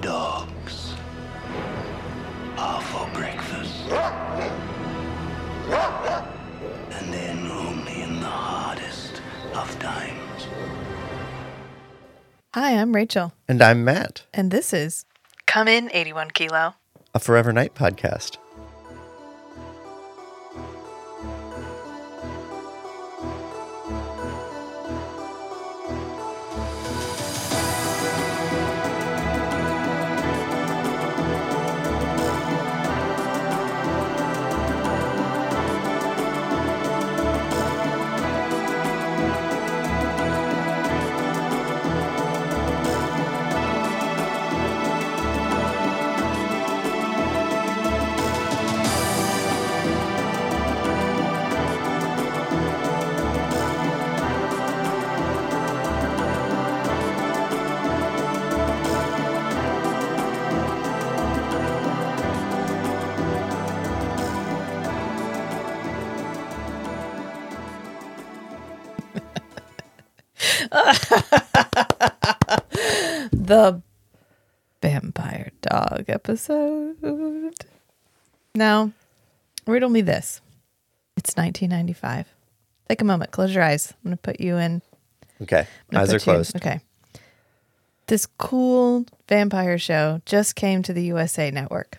dogs are for breakfast. And then only in the hardest of times. Hi, I'm Rachel, And I'm Matt, and this is Come In 81 Kilo. a Forever Knight podcast. Episode. Now, riddle me this. It's 1995. Take a moment, close your eyes. I'm going to put you in. Okay. Eyes are closed. Okay. This cool vampire show just came to the USA Network.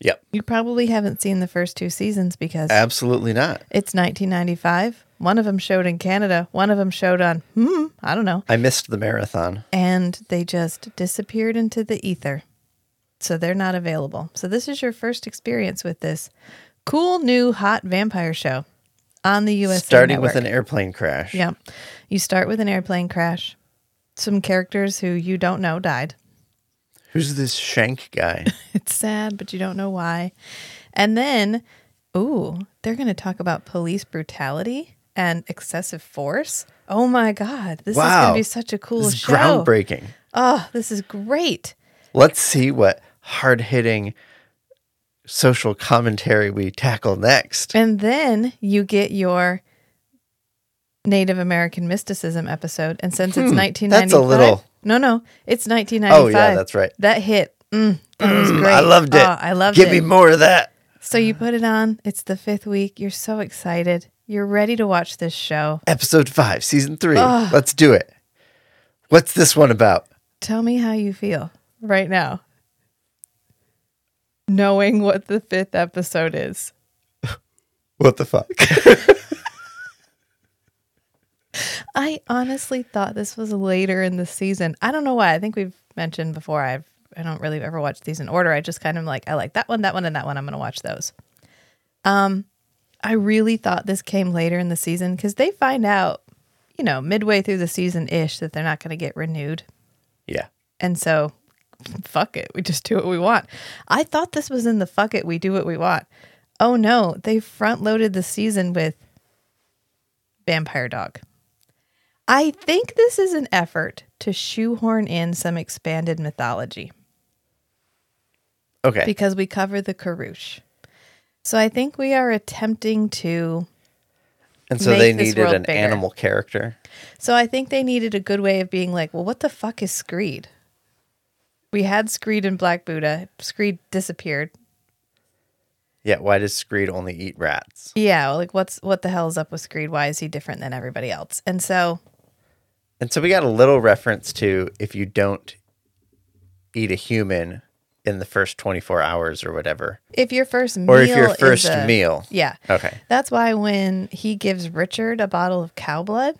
Yep. You probably haven't seen the first two seasons because Absolutely not. it's 1995. One of them showed in Canada. One of them showed on, hmm, I don't know. I missed the marathon. and they just disappeared into the ether. So they're not available. So this is your first experience with this cool new hot vampire show on the USA Starting Network. with an airplane crash. yeah. You start with an airplane crash. Some characters who you don't know died. Who's this Schanke guy? It's sad, but you don't know why. And then, ooh, they're going to talk about police brutality and excessive force. Oh my God. This is going to be such a cool this is show. groundbreaking. Oh, this is great. Let's see what hard hitting social commentary we tackle next. And then you get your Native American mysticism episode. And since it's Hmm, 1995, that's a little- No, no, it's 1995. Oh, yeah, that's right. That hit. Mm, that was Mm, great. I loved it. Oh, I loved Give it. me more of that. So you put it on. It's the fifth week. You're so excited. You're ready to watch this show. Episode five, season three. Ugh. Let's do it. What's this one about? Tell me how you feel right now, knowing what the fifth episode is. What the fuck? I honestly thought this was later in the season. I don't know why. I think we've mentioned before. I've I don't really ever watch these in order. I just kind of like I like that one, that one, and that one. I'm gonna watch those. Um, I really thought this came later in the season because they find out, you know, midway through the season ish that they're not gonna get renewed, yeah. and so fuck it, we just do what we want. I thought this was in the fuck it, we do what we want. Oh no, they front loaded the season with Vampire Dog. I think this is an effort to shoehorn in some expanded mythology Okay. because we cover the Karush. So I think we are attempting to. and so they needed an bigger. animal character. So I think they needed a good way of being like, well, what the fuck is Screed? We had Screed in Black Buddha. Screed disappeared. Yeah. Why does Screed only eat rats? Yeah, like what's what the hell is up with Screed? Why is he different than everybody else? And so And so we got a little reference to if you don't eat a human in the first 24 hours or whatever, if your first meal or if your first a- meal. yeah, Okay. That's why when he gives Richard a bottle of cow blood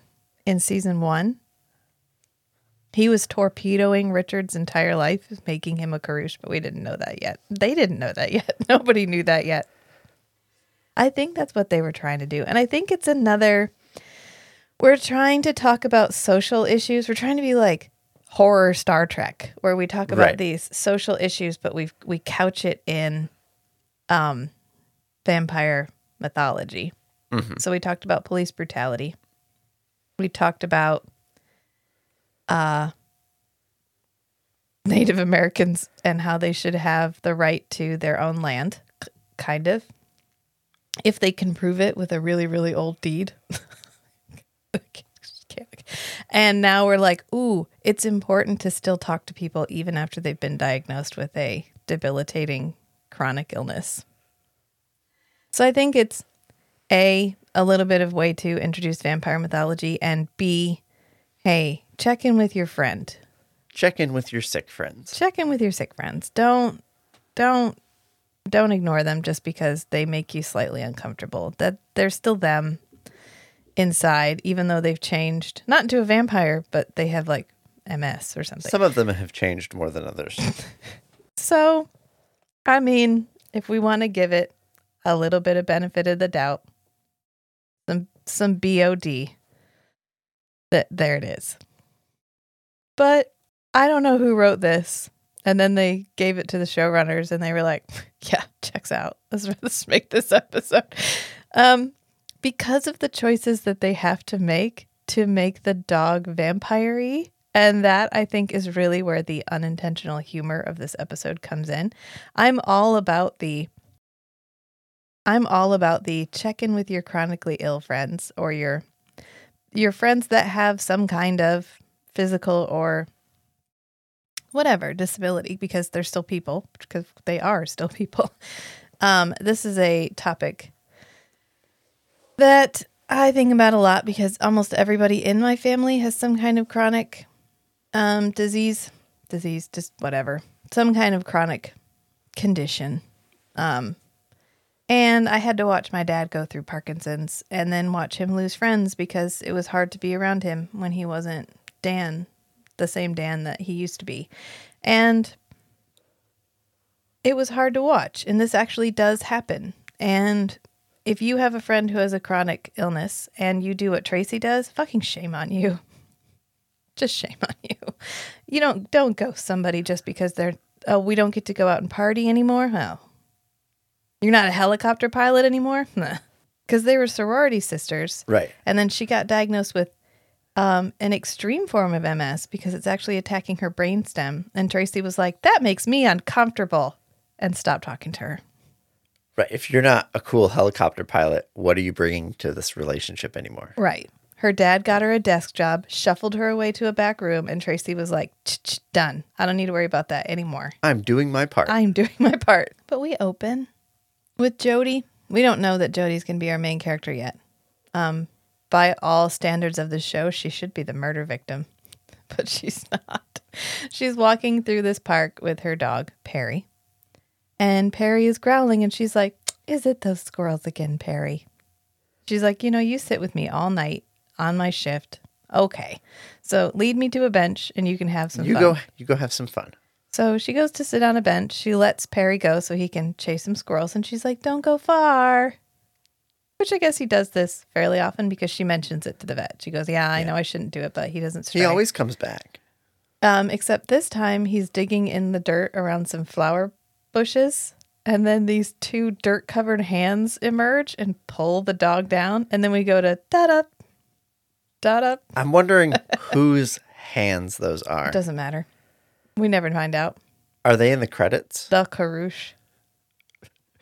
in season one, he was torpedoing Richard's entire life, making him a Karush, but we didn't know that yet. They didn't know that yet. Nobody knew that yet. I think that's what they were trying to do. And I think it's another, we're trying to talk about social issues. We're trying to be like horror Star Trek, where we talk about Right. these social issues, but we we couch it in um, vampire mythology. So we talked about police brutality. We talked about uh, Native Americans and how they should have the right to their own land, kind of, if they can prove it with a really, really old deed. And now we're like, ooh, it's important to still talk to people even after they've been diagnosed with a debilitating chronic illness. So I think it's A, a little bit of way to introduce vampire mythology, and B, hey, check in with your friend. Check in with your sick friends. Check in with your sick friends. Don't don't don't ignore them just because they make you slightly uncomfortable. That they're still them inside, even though they've changed, not into a vampire, but they have like MS or something. Some of them have changed more than others. So, I mean, if we want to give it a little bit of benefit of the doubt, some some BOD, that there it is. But I don't know who wrote this. And then they gave it to the showrunners and they were like, yeah, checks out. Let's, let's make this episode. Um, because of the choices that they have to make to make the dog vampire and that I think is really where the unintentional humor of this episode comes in. I'm all about the I'm all about the check in with your chronically ill friends or your your friends that have some kind of physical or whatever disability because they're still people because they are still people. Um, this is a topic that I think about a lot because almost everybody in my family has some kind of chronic um, disease, disease, just whatever, some kind of chronic condition. Um, and I had to watch my dad go through Parkinson's and then watch him lose friends because it was hard to be around him when he wasn't Dan, the same Dan that he used to be. And it was hard to watch. And this actually does happen. And if you have a friend who has a chronic illness and you do what Tracy does, fucking shame on you. Just shame on you. You don't don't ghost somebody just because they're oh, we don't get to go out and party anymore. Oh. You're not a helicopter pilot anymore? Because they were sorority sisters. right. And then she got diagnosed with um, an extreme form of MS because it's actually attacking her brainstem. And Tracy was like, that makes me uncomfortable and stopped talking to her. Right. If you're not a cool helicopter pilot, what are you bringing to this relationship anymore? Right. Her dad got her a desk job, shuffled her away to a back room, and Tracy was like, "Ch-ch, done. I don't need to worry about that anymore. I'm doing my part. I'm doing my part. But we open with Jody. We don't know that Jody's going to be our main character yet. Um, by all standards of the show, she should be the murder victim, but she's not. She's walking through this park with her dog, Perry. And Perry is growling, and she's like, Is it those squirrels again, Perry? She's like, You know, you sit with me all night on my shift. Okay. So lead me to a bench and you can have some you fun. go you go have some fun. So she goes to sit on a bench. She lets Perry go so he can chase some squirrels. And she's like, Don't go far. Which I guess he does this fairly often because she mentions it to the vet. She goes, Yeah, I know I shouldn't do it, but he doesn't stray. He always comes back. Um, except this time he's digging in the dirt around some flower bushes. And then these two dirt covered hands emerge and pull the dog down. And then we go to da da da da. I'm wondering whose hands those are. Doesn't matter. We never find out. Are they in the credits? The Karush.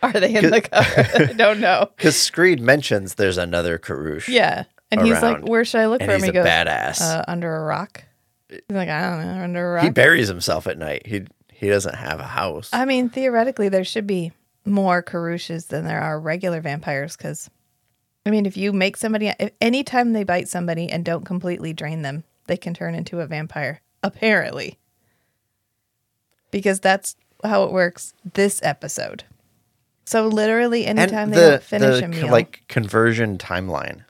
Are they in the cover? I don't know. Because Screed mentions there's another Karush. Yeah. And he's like, Where should I look And for him? he's He goes, badass. Uh, under a rock. He's like, I don't know, under a rock. he buries himself at night. He he doesn't have a house. I mean, theoretically, there should be more Karushes than there are regular vampires because, I mean, if you make somebody, if anytime they bite somebody and don't completely drain them, they can turn into a vampire, apparently. Because that's how it works this episode. So, literally, anytime they don't finish the a meal, like conversion timeline.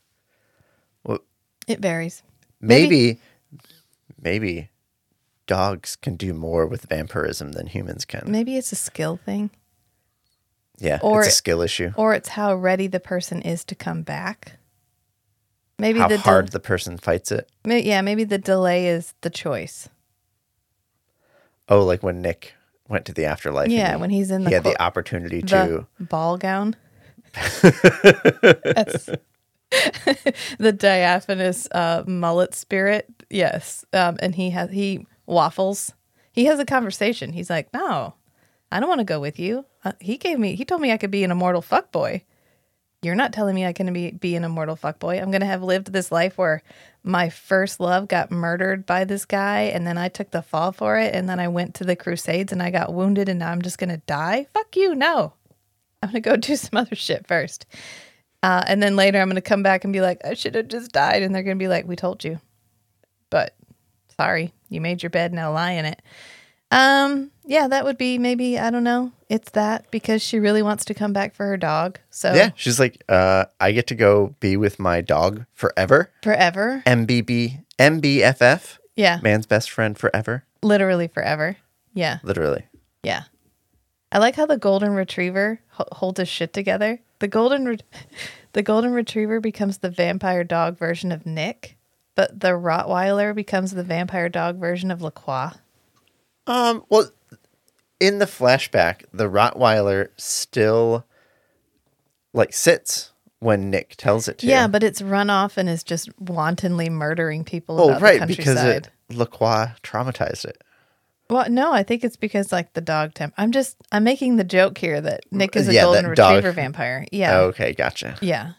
it varies. Maybe, maybe dogs can do more with vampirism than humans can. Maybe it's a skill thing. yeah, or- it's a skill issue. or it's how ready the person is to come back. Maybe How the hard del- the person fights it. yeah, maybe the delay is the choice. Oh, like when Nick went to the afterlife. Yeah, he- when he's in he the had clo- the opportunity the to. ball gown. That's the diaphanous uh, mullet spirit. Yes, um, and he has he waffles. He has a conversation. He's like, "No, I don't want to go with you." Uh, he gave me. He told me I could be an immortal fuck boy. You're not telling me I can be be an immortal fuckboy. I'm gonna have lived this life where my first love got murdered by this guy, and then I took the fall for it, and then I went to the Crusades and I got wounded, and now I'm just gonna die. Fuck you, no. I'm gonna go do some other shit first, uh, and then later I'm gonna come back and be like, I should have just died, and they're gonna be like, We told you, but sorry, you made your bed, now lie in it. Um, yeah, that would be maybe I don't know. It's that because she really wants to come back for her dog. So Yeah, she's like, uh, I get to go be with my dog forever. forever. MBB, MBFF, Yeah, man's best friend forever. literally forever. Yeah, Literally. yeah. I like how the golden retriever ho- holds his shit together. The golden, re- the golden retriever becomes the vampire dog version of Nick, but the Rottweiler becomes the vampire dog version of Lacroix. Um, well, in the flashback, the Rottweiler still like sits when Nick tells it to. Yeah, but it's run off and is just wantonly murdering people. oh, right, the because it Lacroix traumatized it. Well, no, I think it's because like the dog temp. I'm just I'm making the joke here that Nick is a Yeah, golden dog- retriever vampire. Yeah. Okay, gotcha, Yeah.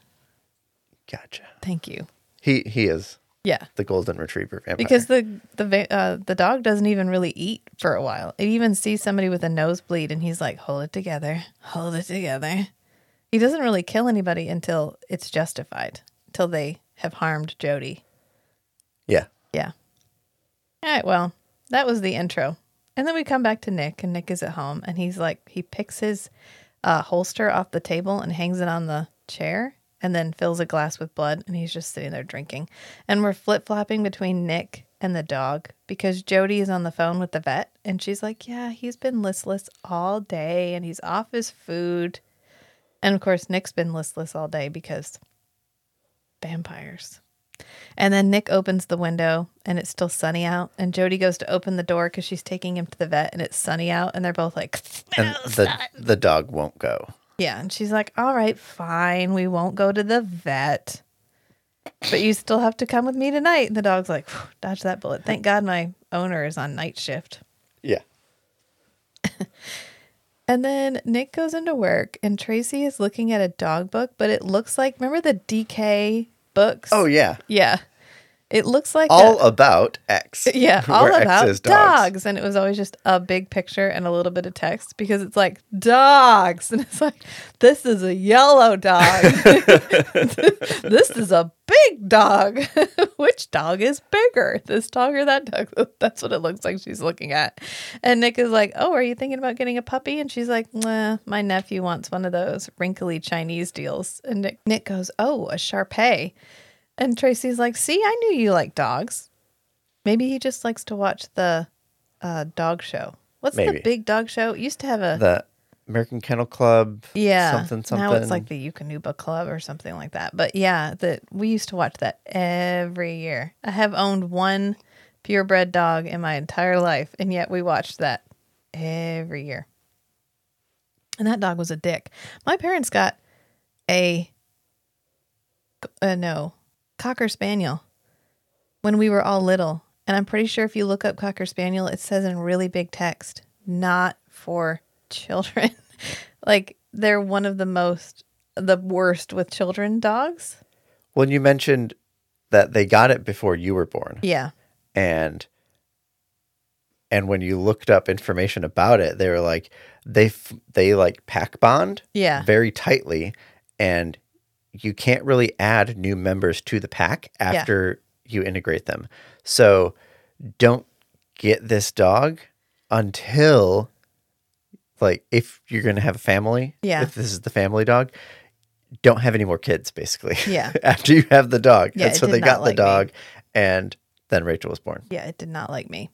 gotcha. Thank you. He he is Yeah. the golden retriever vampire. Because the the va- uh, the dog doesn't even really eat for a while. It even sees somebody with a nosebleed and he's like, "Hold it together, hold it together." He doesn't really kill anybody until it's justified, until they have harmed Jody. yeah, Yeah. All right. Well, that was the intro. And then we come back to Nick, and Nick is at home, and he's like, he picks his uh, holster off the table and hangs it on the chair, and then fills a glass with blood, and he's just sitting there drinking. And we're flip flopping between Nick and the dog because Jody is on the phone with the vet, and she's like, yeah, he's been listless all day, and he's off his food. And of course, Nick's been listless all day because vampires. And then Nick opens the window and it's still sunny out. And Jody goes to open the door because she's taking him to the vet and it's sunny out. And they're both like, and the the dog won't go. Yeah. And she's like, all right, fine. We won't go to the vet. But you still have to come with me tonight. And the dog's like, "Phew, dodge that bullet. Thank God my owner is on night shift. Yeah, And then Nick goes into work and Tracy is looking at a dog book, but it looks like, remember the DK books? Oh yeah, yeah. It looks like all a- about X. Yeah, all about is dogs. And it was always just a big picture and a little bit of text because it's like dogs. And it's like, this is a yellow dog. this is a big dog. Which dog is bigger? This dog or that dog? That's what it looks like she's looking at. And Nick is like, oh, are you thinking about getting a puppy? And she's like, nah, my nephew wants one of those wrinkly Chinese deals. And Nick, Nick goes, oh, a Shar Pei. And Tracy's like, see, I knew you like dogs. Maybe he just likes to watch the uh, dog show. What's Maybe. the big dog show? It used to have a The American Kennel Club. yeah. something something. Now it's like the Eukanuba Club or something like that. But yeah, that we used to watch that every year. I have owned one purebred dog in my entire life, and yet we watched that every year. And that dog was a dick. My parents got a uh, no cocker spaniel when we were all little, and I'm pretty sure if you look up cocker spaniel, it says in really big text, not for children. like they're one of the most the worst with children dogs. When you mentioned that they got it before you were born, Yeah. and and when you looked up information about it, they were like they f- they like pack bond Yeah. very tightly, and you can't really add new members to the pack after you integrate them. So don't get this dog until like if you're going to have a family, Yeah. if this is the family dog, don't have any more kids basically. Yeah. after you have the dog. Yeah, and so they got the like me. dog and then Rachel was born. Yeah, it did not like me.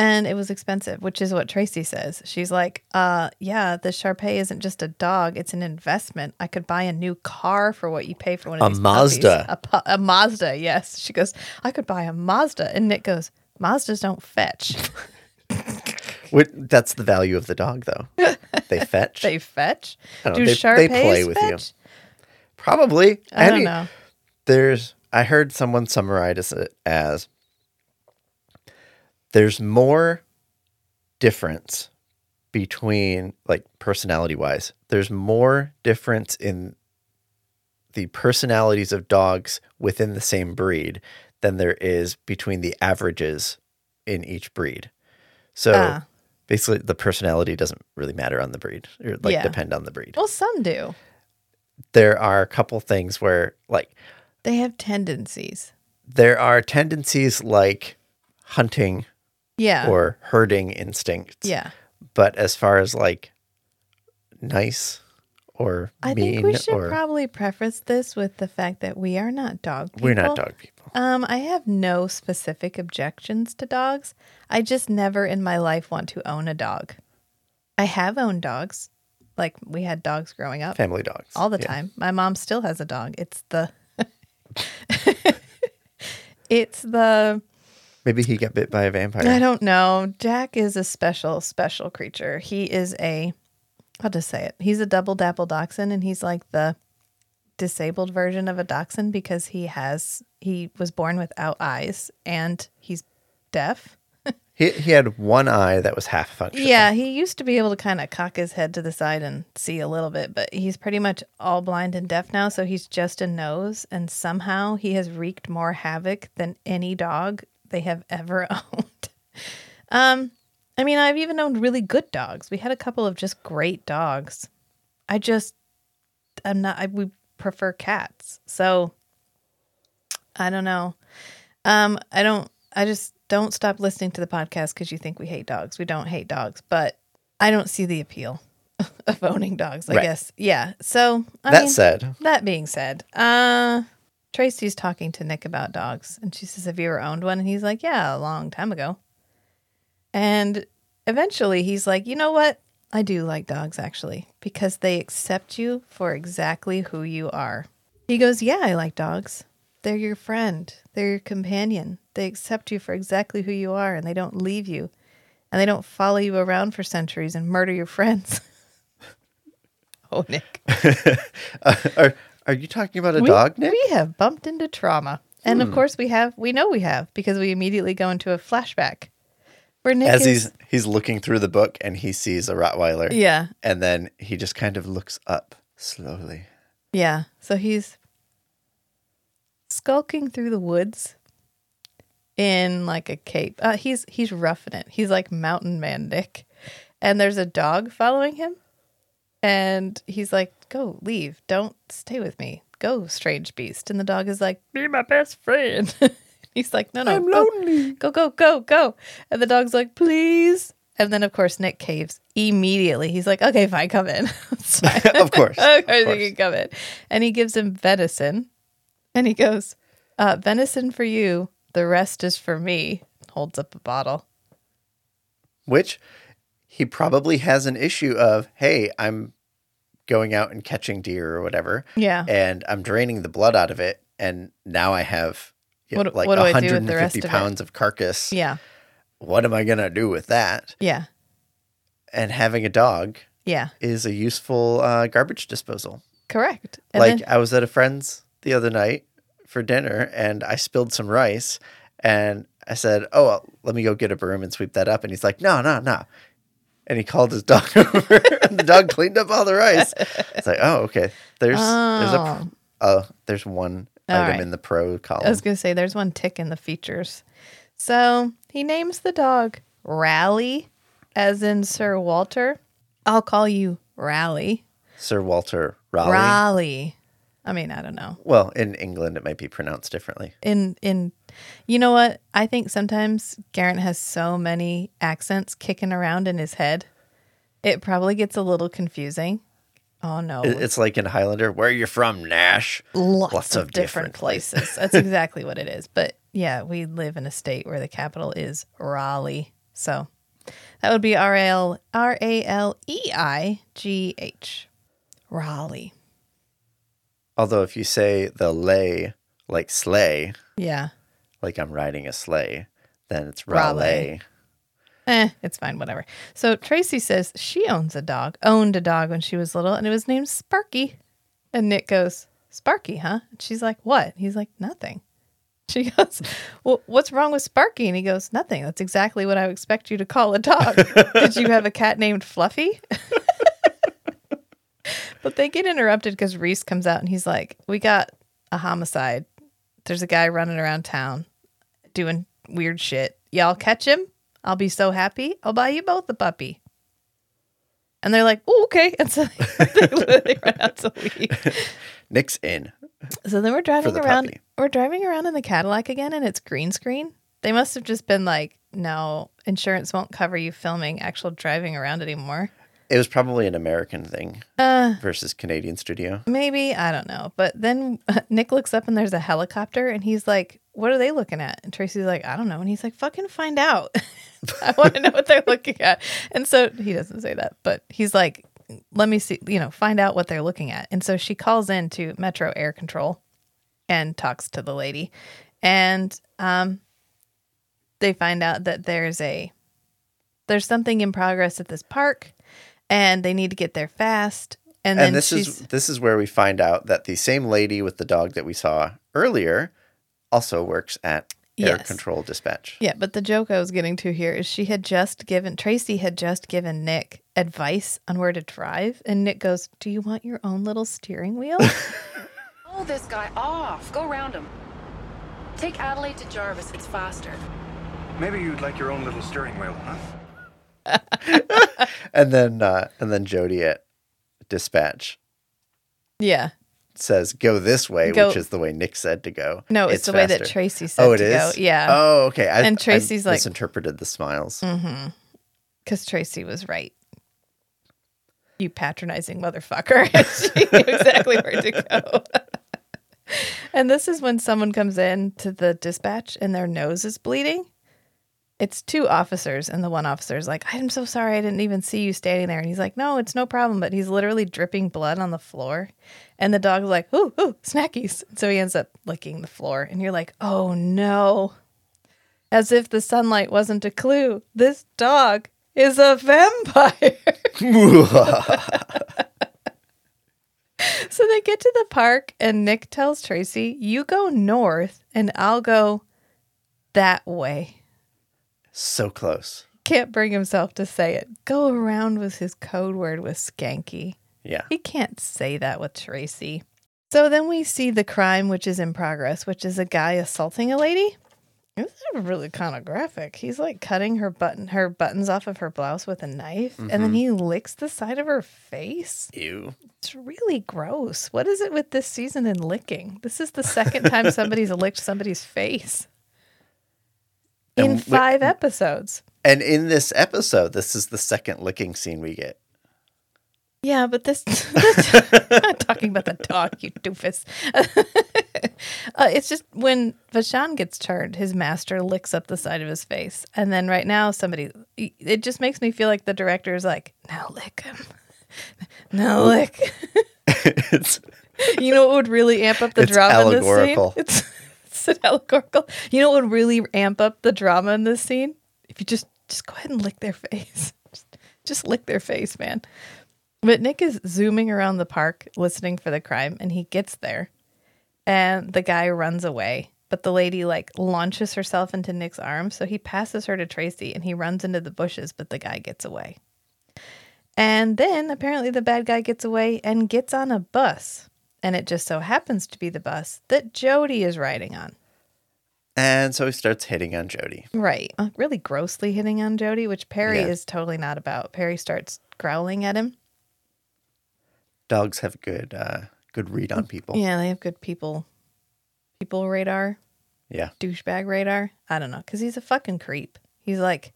And it was expensive, which is what Tracy says. She's like, uh, yeah, the Sharpei isn't just a dog, it's an investment. I could buy a new car for what you pay for one of A these Mazda. A, pu- a Mazda, yes. She goes, I could buy a Mazda. And Nick goes, Mazdas don't fetch. That's the value of the dog though. they fetch. they fetch. Do know, they- they play with you. fetch? Probably. I don't know. there's I heard someone summarize it as there's more difference between like personality wise. There's more difference in the personalities of dogs within the same breed than there is between the averages in each breed. So Ah. basically, the personality doesn't really matter on the breed, or like Yeah. depend on the breed. Well, some do. There are a couple things where, like, They have tendencies. there are tendencies like hunting Yeah. or herding instincts. yeah. But as far as like nice or I mean think we should or probably preface this with the fact that we are not dog people. we're not dog people. Um, I have no specific objections to dogs. I just never in my life want to own a dog. I have owned dogs. Like we had dogs growing up Family dogs. all the Yeah. time. My mom still has a dog. It's the It's the Maybe he got bit by a vampire. I don't know. Jack is a special, special creature. He is a, I'll just say it. He's a double dapple dachshund, and he's like the disabled version of a dachshund because he has, he was born without eyes and he's deaf. He he had one eye that was half functional. Yeah, he used to be able to kind of cock his head to the side and see a little bit, but he's pretty much all blind and deaf now. So he's just a nose, and somehow he has wreaked more havoc than any dog they have ever owned. Um, I mean, I've even owned really good dogs. We had a couple of just great dogs. I just, I'm not. I we prefer cats, so I don't know. Um, I don't. I just don't stop listening to the podcast because you think we hate dogs. We don't hate dogs, but I don't see the appeal of owning dogs. I Right. guess. Yeah. So I that mean, said, that being said, uh, Tracy's talking to Nick about dogs, and she says, "Have you ever owned one?" And he's like, "Yeah, a long time ago." And eventually, he's like, "You know what? I do like dogs actually because they accept you for exactly who you are." He goes, "Yeah, I like dogs. They're your friend. They're your companion. They accept you for exactly who you are, and they don't leave you, and they don't follow you around for centuries and murder your friends." oh, Nick. uh, are are you talking about a we, dog, Nick? We have bumped into trauma. And of course we have we know we have because we immediately go into a flashback where Nick As is he's he's looking through the book and he sees a Rottweiler. Yeah. And then he just kind of looks up slowly. Yeah. So he's skulking through the woods in like a cape. Uh, he's he's roughing it. He's like mountain man Nick. And there's a dog following him. And he's like, Go, leave. Don't stay with me. Go, strange beast. And the dog is like, Be my best friend. he's like, No, no. I'm go. lonely. go, go, go, go. And the dog's like, please. And then, of course, Nick caves immediately. He's like, okay, fine, come in. Of course, of course. you can come in. And he gives him venison. And he goes, uh, venison for you. The rest is for me. Holds up a bottle. Which he probably has an issue of, hey, I'm going out and catching deer or whatever. Yeah. And I'm draining the blood out of it. And now I have you know, What- like what do I do with the 150 rest of pounds of carcass. Yeah. What am I going to do with that? Yeah. And having a dog Yeah. is a useful uh, garbage disposal. Correct. And like then- I was at a friend's the other night for dinner and I spilled some rice and I said, "Oh, well, let me go get a broom and sweep that up." And he's like, "No, no, no." And he called his dog over and the dog cleaned up all the rice. It's like, "Oh, okay. There's there's a uh, there's one All item right. in the pro column. I was going to say there's one tick in the features. So he names the dog Rally, as in Sir Walter. I'll call you Rally. Sir Walter Raleigh. Raleigh. I mean, I don't know. well, in England it might be pronounced differently. In in you know what? I think sometimes Geraint has so many accents kicking around in his head. It probably gets a little confusing. Oh no. It- It's like in Highlander, where are you from, Nash? lots, of, different, places. That's exactly what it is. But yeah, we live in a state where the capital is Raleigh. So that would be R A L R A L E I G H. Raleigh. Although if you say the lay like sleigh, Yeah. like I'm riding a sleigh, then it's Raleigh. Eh, it's fine, whatever. So Tracy says she owns a dog, owned a dog when she was little, and it was named Sparky. And Nick goes, Sparky, huh? And she's like, What? He's like, Nothing. She goes, Well, what's wrong with Sparky? And he goes, Nothing. That's exactly what I would expect you to call a dog. Did you have a cat named Fluffy? But they get interrupted because Reese comes out and he's like, We got a homicide. There's a guy running around town doing weird shit. Y'all catch him? I'll be so happy. I'll buy you both a puppy. And they're like, oh, okay. And so they literally run out to leave. Nick's in. So then we're driving the around. puppy. We're driving around in the Cadillac again, and it's green screen. They must have just been like, no, insurance won't cover you filming actual driving around anymore. It was probably an American thing Uh, versus Canadian studio. maybe I don't know. But then Nick looks up and there's a helicopter, and he's like, "What are they looking at?" And Tracy's like, "I don't know." And he's like, "Fucking find out. I want to know what they're looking at." And so he doesn't say that, but he's like, "Let me see, you know, find out what they're looking at." And so she calls in to Metro Air Control and talks to the lady, and um, they find out that there's a there's something in progress at this park, and they need to get there fast. And, then And this she's, is this is where we find out that the same lady with the dog that we saw earlier also works at Air Yes. Control Dispatch. Yeah, but the joke I was getting to here is she had just given Tracy had just given Nick advice on where to drive, and Nick goes, "Do you want your own little steering wheel?" Pull this guy off. Go round him. Take Adelaide to Jarvis. It's faster. Maybe you'd like your own little steering wheel, huh? And then uh, and then Jody at Dispatch yeah, says go this way, Go- which is the way Nick said to go. no, it's, the way that. Tracy said Oh, it to is. go. Yeah, Oh, okay. I, And Tracy's I like- misinterpreted the smiles. because Tracy was right. You patronizing motherfucker! she knew exactly where to go. and this is when someone comes in to the dispatch and their nose is bleeding. It's two officers, and the one officer is like, I'm so sorry, I didn't even see you standing there. And he's like, No, it's no problem. But he's literally dripping blood on the floor. And the dog's like, Ooh, ooh, snackies. So he ends up licking the floor. And you're like, Oh no. As if the sunlight wasn't a clue. This dog is a vampire. so they get to the park, and Nick tells Tracy, You go north, and I'll go that way so close. can't bring himself to say it. Go around was his code word with Schanke. Yeah. He can't say that with Tracy. So then we see the crime which is in progress, which is a guy assaulting a lady. This is really kind of graphic. He's like cutting her button her buttons off of her blouse with a knife and then mm-hmm. he licks the side of her face. Ew. It's really gross. What is it with this season and licking? This is the second time somebody's licked somebody's face. In And we- five episodes. And in this episode, this is the second licking scene we get. Yeah, but this I'm not talking about the dog, you doofus. uh, it's just when Vachon gets turned, his master licks up the side of his face, and then right now somebody. It just makes me feel like the director is like, "Now lick him, now lick." it's you know what would really amp up the It's drama allegorical. in this scene? It's, an allegorical. You know what would really amp up the drama in this scene? If you just just go ahead and lick their face. Just, just lick their face, man. But Nick is zooming around the park listening for the crime and he gets there and the guy runs away. But the lady like launches herself into Nick's arms, so he passes her to Tracy and he runs into the bushes, but the guy gets away. And then apparently the bad guy gets away and gets on a bus. And it just so happens to be the bus that Jody is riding on. and so he starts hitting on Jody. Right. Uh, really grossly hitting on Jody, which Perry Yeah. is totally not about. Perry starts growling at him. Dogs have good uh good read on people. Yeah, they have good people people radar, Yeah. douchebag radar. I don't know, because he's a fucking creep. He's like,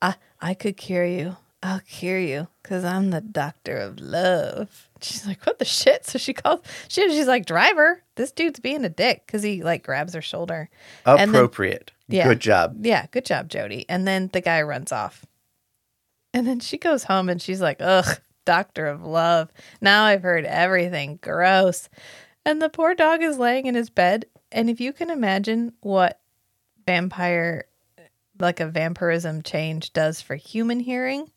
I I could cure you. I'll cure you because I'm the doctor of love. She's like, what the shit? So she calls. She, she's like, driver, this dude's being a dick because he like grabs her shoulder. And then- Appropriate. Yeah. Good job. Yeah, good job, Jody. And then the guy runs off. And then she goes home and she's like, ugh, doctor of love. Now I've heard everything. Gross. And the poor dog is laying in his bed. And if you can imagine what vampire, like a vampirism change does for human hearing,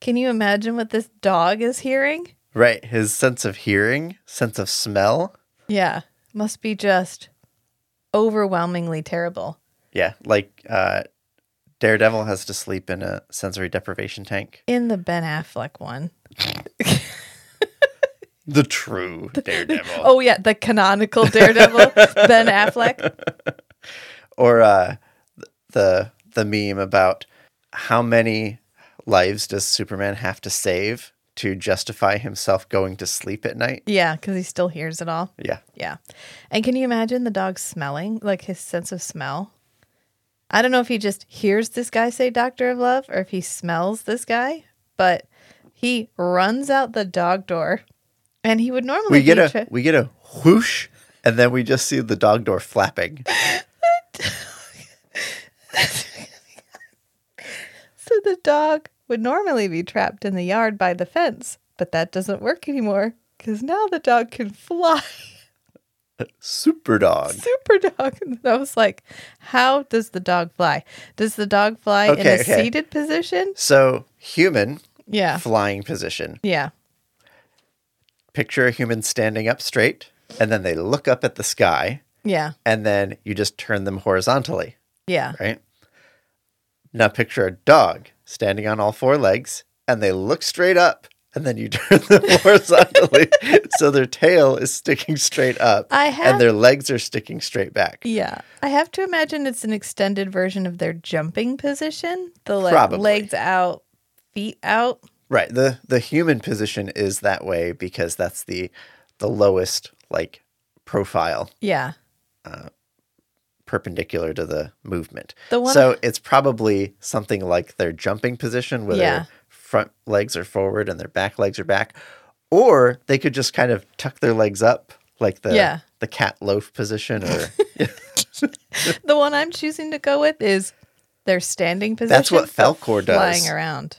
can you imagine what this dog is hearing? Right. His sense of hearing, sense of smell. Yeah, must be just overwhelmingly terrible. Yeah. Like uh Daredevil has to sleep in a sensory deprivation tank. In the Ben Affleck one. The true Daredevil. Oh yeah, the canonical Daredevil, Ben Affleck. Or uh, the the meme about how many lives does Superman have to save to justify himself going to sleep at night? Yeah, because he still hears it all. Yeah. Yeah. And can you imagine the dog smelling, like his sense of smell? I don't know if he just hears this guy say Doctor of Love or if he smells this guy, but he runs out the dog door and he would normally We get a tra- we get a whoosh and then we just see the dog door flapping. So the dog would normally be trapped in the yard by the fence, but that doesn't work anymore because now the dog can fly. Super dog. Super dog. And I was like, how does the dog fly? Does the dog fly in a okay. seated position? So human Yeah. flying position. Yeah. Picture a human standing up straight, and then they look up at the sky, Yeah. and then you just turn them horizontally, Yeah. right? Now picture a dog standing on all four legs, and they look straight up, and then you turn them horizontally, so their tail is sticking straight up, I have- and their legs are sticking straight back. Yeah. I have to imagine it's an extended version of their jumping position. The like Probably. legs out, feet out. Right. The the human position is that way because that's the the lowest like profile Yeah. Uh, perpendicular to the movement. The one- so it's probably something like their jumping position where Yeah. their front legs are forward and their back legs are back. Or they could just kind of tuck their legs up like the Yeah. the cat loaf position or The one I'm choosing to go with is their standing position. That's what Falkor does. Flying around.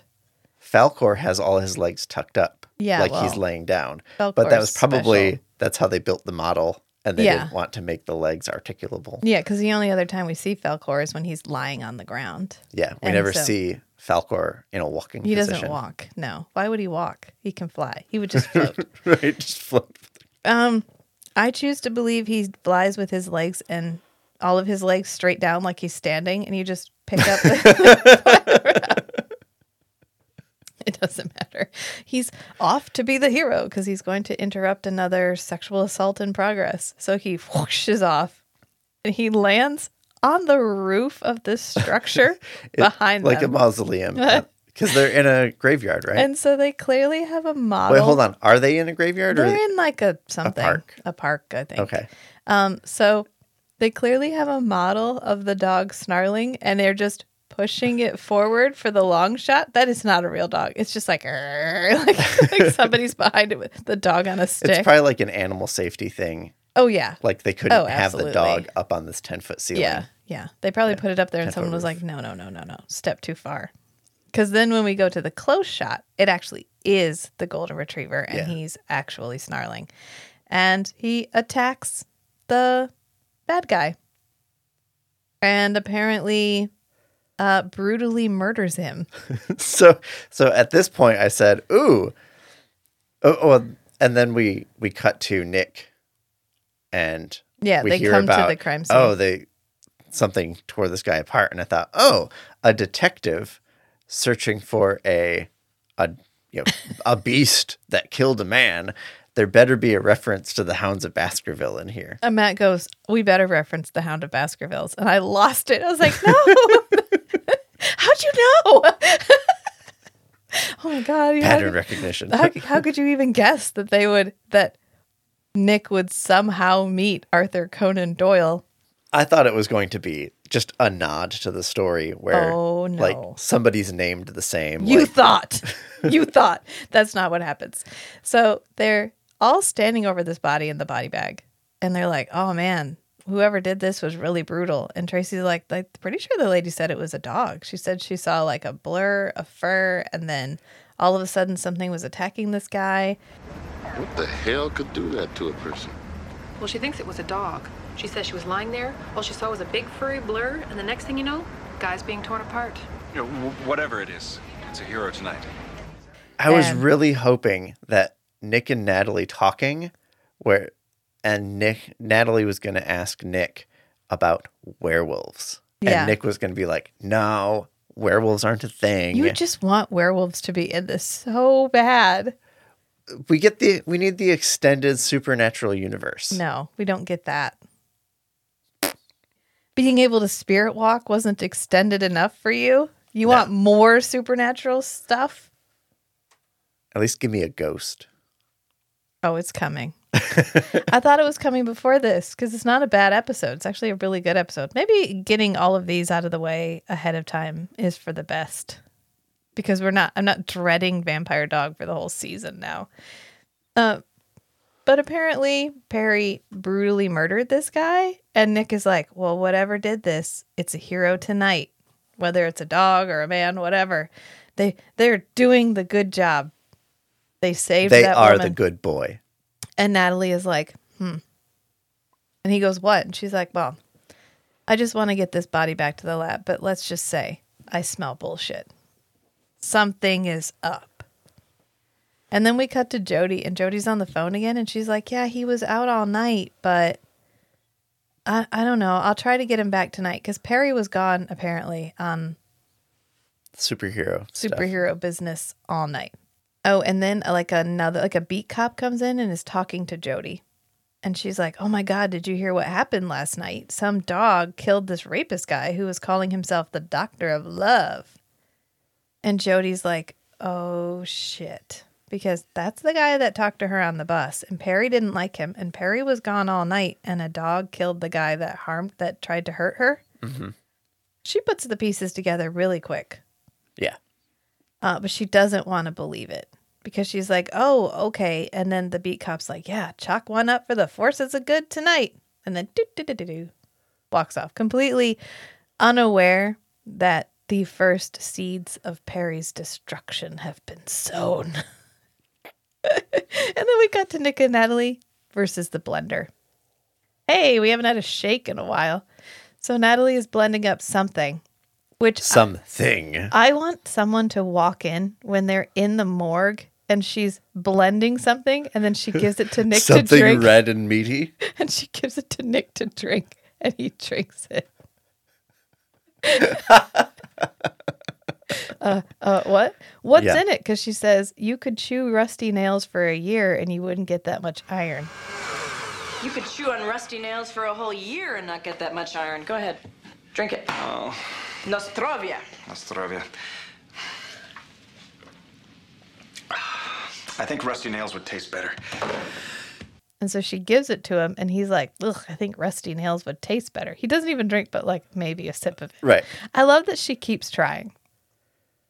Falkor has all his legs tucked up. Yeah, Like he's laying down. Falkor but that was probably special. that's how they built the model and they Yeah. didn't want to make the legs articulable. Yeah, because the only other time we see Falkor is when he's lying on the ground. Yeah, we And never so- see Falkor in a walking position. He position. doesn't walk. No. Why would he walk? He can fly. He would just float. right, just float. um, I choose to believe he flies with his legs and all of his legs straight down like he's standing, and you just pick up. The- it doesn't matter. He's off to be the hero because he's going to interrupt another sexual assault in progress. So he whooshes off, and he lands on the roof of this structure behind like them. a mausoleum because they're in a graveyard, right? And so they clearly have a model. Wait, hold on. Are they in a graveyard or They're in like a something, A park. a park, I think. okay? Um, so they clearly have a model of the dog snarling, and they're just pushing it forward for the long shot. That is not a real dog. It's just like, like, like somebody's behind it with the dog on a stick. It's probably like an animal safety thing. oh yeah, Like they couldn't Oh, have the dog up on this ten foot ceiling. yeah, yeah. They probably put it up there, and someone was like, no, no, no, no, no, step too far. Because then when we go to the close shot, it actually is the golden retriever, and Yeah. he's actually snarling, and he attacks the bad guy, and apparently uh, brutally murders him. So so at this point, I said, "Ooh." Oh, oh, and then we we cut to Nick, and Yeah, we they hear come to about, the crime scene. Oh, they something tore this guy apart, and I thought, oh, a detective searching for a a you know a beast that killed a man. There better be a reference to the Hounds of Baskerville in here. And Matt goes, "We better reference the Hound of Baskervilles," and I lost it. I was like, "No, how'd you know?" oh my god! you Pattern recognition. how, how could you even guess that they would that Nick would somehow meet Arthur Conan Doyle? I thought it was going to be just a nod to the story where Oh, no. like somebody's named the same. You like, thought, you thought that's not what happens. So they're all standing over this body in the body bag, and they're like, "Oh man." Whoever did this was really brutal. And Tracy's like, like, pretty sure the lady said it was a dog. She said she saw like a blur, a fur, and then all of a sudden something was attacking this guy. What the hell could do that to a person? Well, she thinks it was a dog. She says she was lying there. All she saw was a big furry blur, and the next thing you know, guy's being torn apart. You know, w- whatever it is, it's a hero tonight. I was And- really hoping that Nick and Natalie talking where and Nick Natalie was going to ask Nick about werewolves. Yeah. And Nick was going to be like, "No, werewolves aren't a thing." You just want werewolves to be in this so bad. we get the we need the extended supernatural universe. No, we don't get that. Being able to spirit walk wasn't extended enough for you. You No. want more supernatural stuff? At least give me a ghost. Oh, it's coming. I thought it was coming before this because it's not a bad episode. It's actually a really good episode. Maybe getting all of these out of the way ahead of time is for the best because we're not. I'm not dreading Vampire Dog for the whole season now. Uh, but apparently Perry brutally murdered this guy, and Nick is like, "Well, whatever did this, it's a hero tonight. Whether it's a dog or a man, whatever. They they're doing the good job. They saved. They that are woman. the good boy. And Natalie is like, hmm. And he goes, what? And she's like, well, I just want to get this body back to the lab, but let's just say I smell bullshit. Something is up. And then we cut to Jody, and Jody's on the phone again, and she's like, yeah, he was out all night, but I, I don't know. I'll try to get him back tonight because Perry was gone apparently on Superhero. stuff. superhero business all night. Oh, and then uh, like another like a beat cop comes in and is talking to Jody. And she's like, "Oh my god, did you hear what happened last night? Some dog killed this rapist guy who was calling himself the Doctor of Love." And Jody's like, "Oh shit." Because that's the guy that talked to her on the bus, and Perry didn't like him, and Perry was gone all night, and a dog killed the guy that harmed, that tried to hurt her. She puts the pieces together really quick. Yeah. Uh, but she doesn't want to believe it because she's like, oh, okay. And then the beat cop's like, yeah, chalk one up for the forces of good tonight. And then do, do, do, do, do, walks off completely unaware that the first seeds of Perry's destruction have been sown. and then we got to Nick and Natalie versus the blender. Hey, we haven't had a shake in a while. So Natalie is blending up something, which Something. I want someone to walk in when they're in the morgue and she's blending something and then she gives it to Nick to drink. Something drink red and meaty. and she gives it to Nick to drink and he drinks it. uh, uh, what? What's Yeah. in it? Because she says you could chew rusty nails for a year and you wouldn't get that much iron. You could chew on rusty nails for a whole year and not get that much iron. Go ahead. Drink it. Oh, Nostrovia. Nostrovia. I think rusty nails would taste better. And so she gives it to him and he's like, ugh, I think rusty nails would taste better. He doesn't even drink, but like maybe a sip of it. Right. I love that she keeps trying.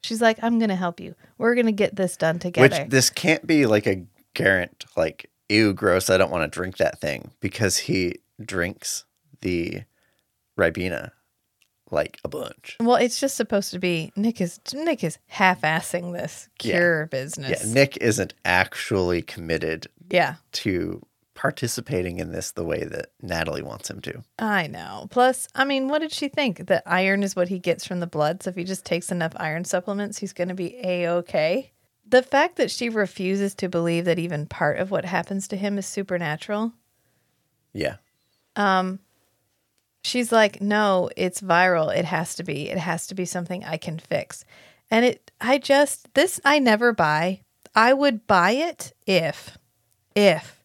She's like, I'm going to help you. We're going to get this done together. Which this can't be like a Garrett, like, ew, gross. I don't want to drink that thing because he drinks the Ribena like a bunch. well, it's just supposed to be Nick is Nick is half-assing this Yeah. cure Yeah. business. Nick isn't actually committed Yeah, to participating in this the way that Natalie wants him to. I know. Plus, I mean, what did she think? That iron is what he gets from the blood. So if he just takes enough iron supplements, he's going to be a-okay. The fact that she refuses to believe that even part of what happens to him is supernatural Yeah. Um, she's like no it's viral. It has to be. It has to be something i can fix. And it i just this i never buy. I would buy it if if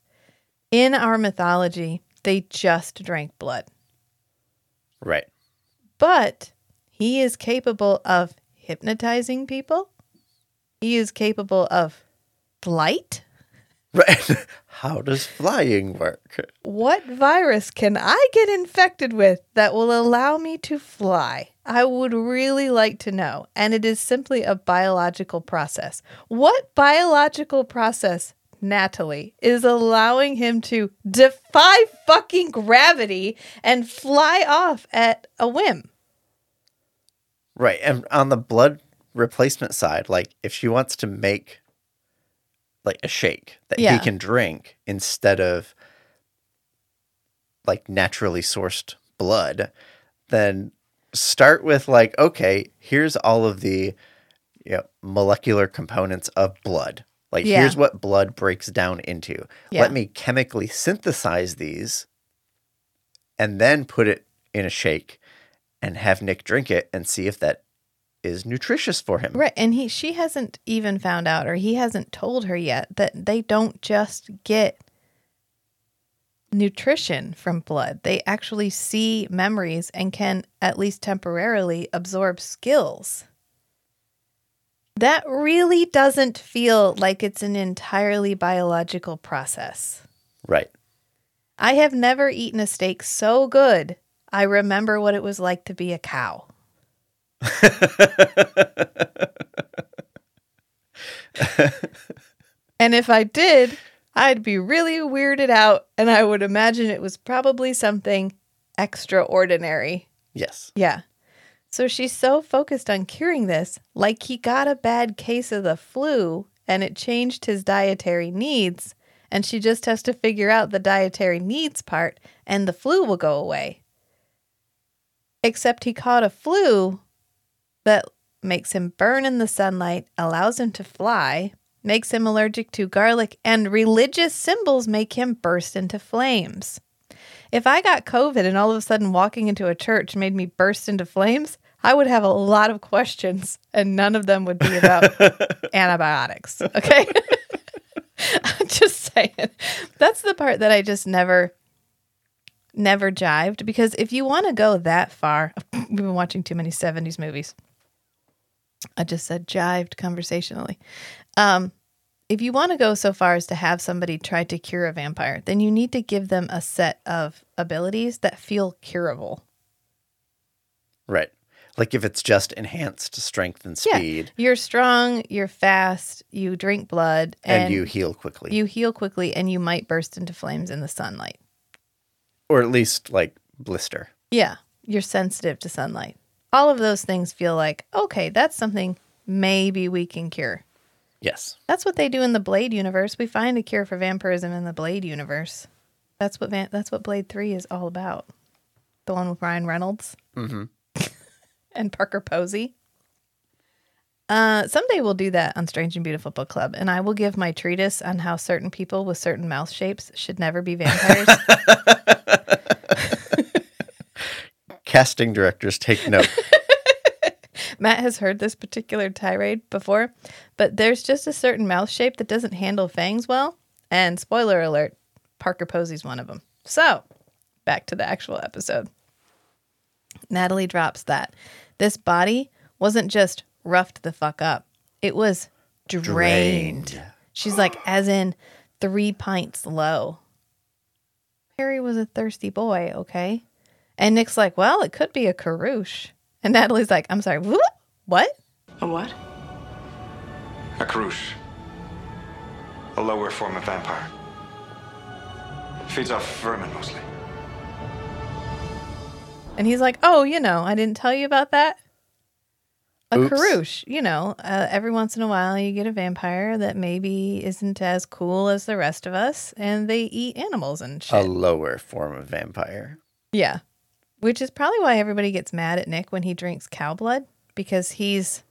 in our mythology they just drank blood. Right. but he is capable of hypnotizing people. He is capable of flight Right. How does flying work? What virus can I get infected with that will allow me to fly? I would really like to know. And it is simply a biological process. What biological process, Natalie, is allowing him to defy fucking gravity and fly off at a whim? Right. And on the blood replacement side, like if she wants to make like a shake that Yeah. he can drink instead of like naturally sourced blood, then start with like, okay, here's all of the you know, molecular components of blood. Like Yeah. here's what blood breaks down into. Yeah. Let me chemically synthesize these and then put it in a shake and have Nick drink it and see if that is nutritious for him. Right. And he she hasn't even found out or he hasn't told her yet that they don't just get nutrition from blood. They actually see memories and can at least temporarily absorb skills. That really doesn't feel like it's an entirely biological process. Right. I have never eaten a steak so good. I remember what it was like to be a cow. and if I did, I'd be really weirded out and I would imagine it was probably something extraordinary. Yes. Yeah. So she's so focused on curing this, like he got a bad case of the flu and it changed his dietary needs, and she just has to figure out the dietary needs part and the flu will go away. Except he caught a flu that makes him burn in the sunlight, allows him to fly, makes him allergic to garlic, and religious symbols make him burst into flames. If I got COVID and all of a sudden walking into a church made me burst into flames, I would have a lot of questions and none of them would be about antibiotics. Okay. I'm just saying. That's the part that I just never never jived because if you want to go that far, we've been watching too many 70s movies. I just said jived conversationally. Um, if you want to go so far as to have somebody try to cure a vampire, then you need to give them a set of abilities that feel curable. Right. Like if it's just enhanced strength and speed Yeah, you're strong, you're fast, you drink blood, and, and, you heal quickly. you heal quickly, and you might burst into flames in the sunlight. or at least like blister. Yeah, you're sensitive to sunlight. All of those things feel like okay, that's something maybe we can cure. Yes. That's what they do in the Blade universe. We find a cure for vampirism in the Blade universe. That's what Van- that's what Blade Three is all about. The one with Ryan Reynolds and Parker Posey. Uh, someday we'll do that on Strange and Beautiful Book Club, and I will give my treatise on how certain people with certain mouth shapes should never be vampires. Casting directors take note. Matt has heard this particular tirade before, but there's just a certain mouth shape that doesn't handle fangs well. And spoiler alert, Parker Posey's one of them. So, back to the actual episode. Natalie drops that this body wasn't just roughed the fuck up, it was drained. Drained. She's like, as in three pints low. Harry was a thirsty boy, okay? And Nick's like, well, it could be a carouche. And Natalie's like, I'm sorry, wh- what? A what? A carouche. A lower form of vampire. Feeds off vermin mostly. And he's like, oh, you know, I didn't tell you about that. A Oops. carouche, you know, uh, every once in a while you get a vampire that maybe isn't as cool as the rest of us, and they eat animals and shit. a lower form of vampire. yeah, which is probably why everybody gets mad at Nick when he drinks cow blood because he's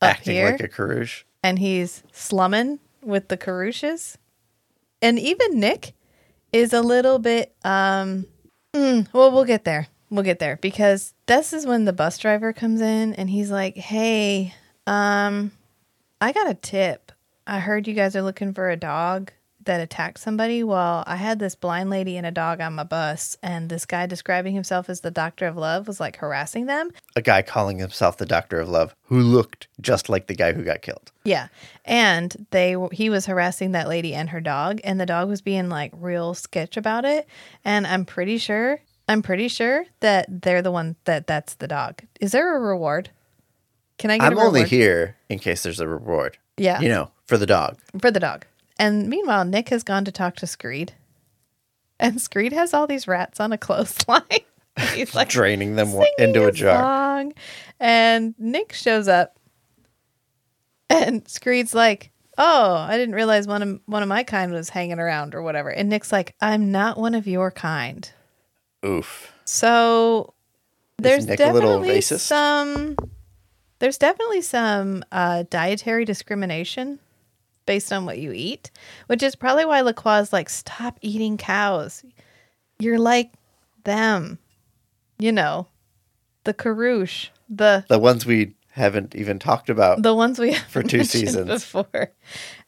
up Acting here like a carouche. and he's slumming with the carouches. And even Nick is a little bit um mm, well we'll get there. We'll get there because this is when the bus driver comes in and he's like, "Hey, um I got a tip. I heard you guys are looking for a dog that attacked somebody. Well, I had this blind lady and a dog on my bus and this guy describing himself as the doctor of love was like harassing them A guy calling himself the Doctor of Love who looked just like the guy who got killed. Yeah. And they he was harassing that lady and her dog and the dog was being like real sketch about it and I'm pretty sure I'm pretty sure that they're the one that that's the dog. Is there a reward? Can I get I'm a reward? only here in case there's a reward. Yeah. You know, for the dog. for the dog. And meanwhile, Nick has gone to talk to Screed. And Screed has all these rats on a clothesline. He's like Draining them into a jar. song. And Nick shows up, and Screed's like, "Oh, I didn't realize one of one of my kind was hanging around or whatever." And Nick's like, "I'm not one of your kind." Oof. So there's Nick a little definitely some there's definitely some uh, dietary discrimination based on what you eat, which is probably why Lacroix's like, stop eating cows. You're like them, you know, the carouche, the The ones we haven't even talked about. the ones we For two seasons. before.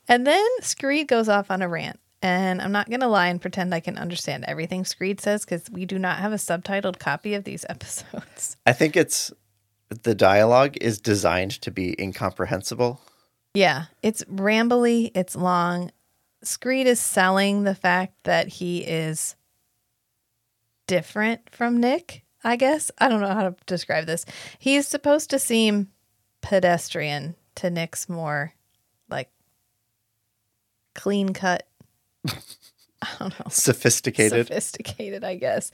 And then Screed goes off on a rant. And I'm not going to lie and pretend I can understand everything Screed says because we do not have a subtitled copy of these episodes. I think it's the dialogue is designed to be incomprehensible. Yeah, it's rambly, it's long. Screed is selling the fact that he is different from Nick, I guess. I don't know how to describe this. He's supposed to seem pedestrian to Nick's more like clean cut. I don't know. Sophisticated. Sophisticated, I guess.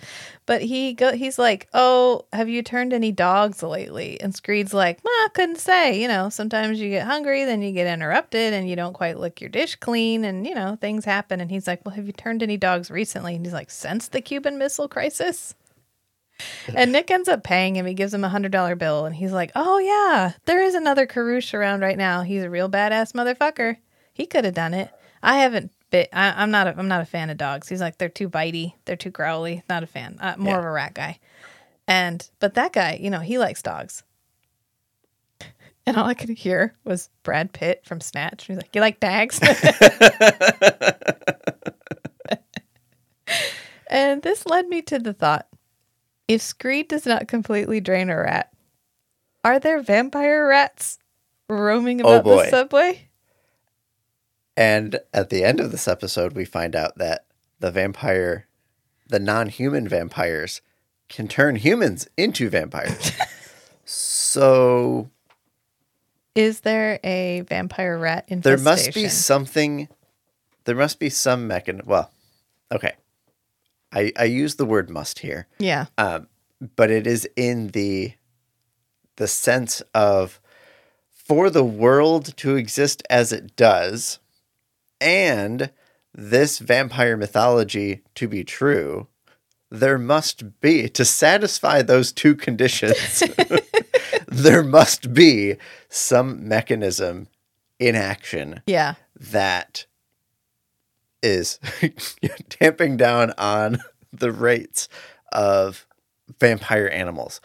But he go he's like, Oh, have you turned any dogs lately? And Screed's like, well, I couldn't say. You know, sometimes you get hungry, then you get interrupted and you don't quite lick your dish clean and you know, things happen. And he's like, Well, have you turned any dogs recently? And he's like, Since the Cuban Missile Crisis? And Nick ends up paying him. He gives him a hundred dollar bill, and he's like, "Oh yeah, there is another carouche around right now. He's a real badass motherfucker. He could have done it. I haven't bit. I, I'm not. A, I'm not a fan of dogs. He's like, they're too bitey. They're too growly. Not a fan. Uh, more Yeah. of a rat guy. And but that guy, you know, he likes dogs. And all I could hear was Brad Pitt from Snatch. He's like, "You like dogs?" and this led me to the thought: If Screed does not completely drain a rat, are there vampire rats roaming Oh, about the subway? And at the end of this episode, we find out that the vampire, the non human vampires, can turn humans into vampires. so Is there a vampire rat infestation? there must be something, there must be some mechanism. Well, okay. I, I use the word must here. Yeah. um, but it is in the the sense of for the world to exist as it does and this vampire mythology to be true there must be to satisfy those two conditions there must be some mechanism in action Yeah. that is tamping down on the rates of vampire animals.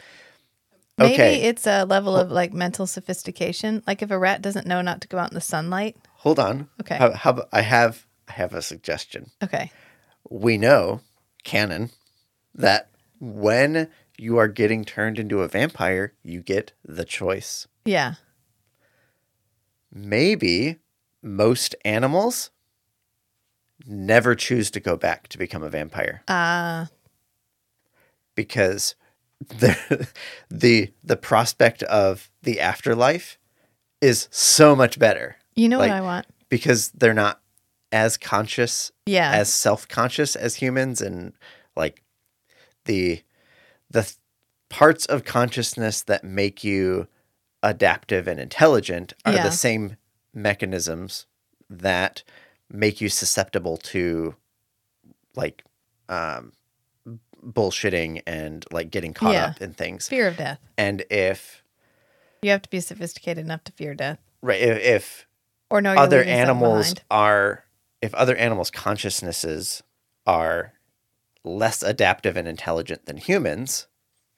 Maybe Okay. it's a level of like mental sophistication. Like if a rat doesn't know not to go out in the sunlight. Hold on. Okay. How, how I have I have a suggestion. Okay. We know canon that when you are getting turned into a vampire, you get the choice. Yeah. Maybe most animals never choose to go back to become a vampire. Uh because the the the prospect of the afterlife is so much better you know Like- what I want? because they're not as conscious Yeah. as self-conscious as humans and like the the th- parts of consciousness that make you adaptive and intelligent are Yeah. the same mechanisms that make you susceptible to like um bullshitting and like getting caught Yeah. up in things Fear of death. and if You have to be sophisticated enough to fear death. right if, if Or you're other animals are if other animals consciousnesses are less adaptive and intelligent than humans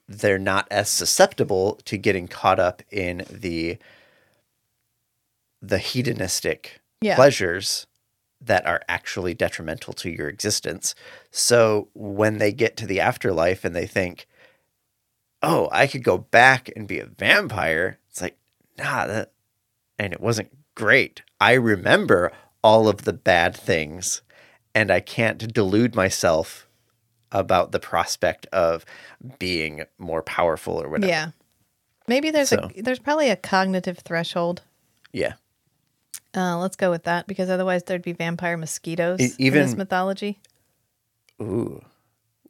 they're not as susceptible to getting caught up in the the hedonistic Yeah. pleasures that are actually detrimental to your existence so when they get to the afterlife and they think oh i could go back and be a vampire it's like nah that and it wasn't great. I remember all of the bad things, and I can't delude myself about the prospect of being more powerful or whatever. Yeah. Maybe there's So- a there's probably a cognitive threshold. Yeah. Uh, let's go with that because otherwise there'd be vampire mosquitoes E- in this mythology. Ooh.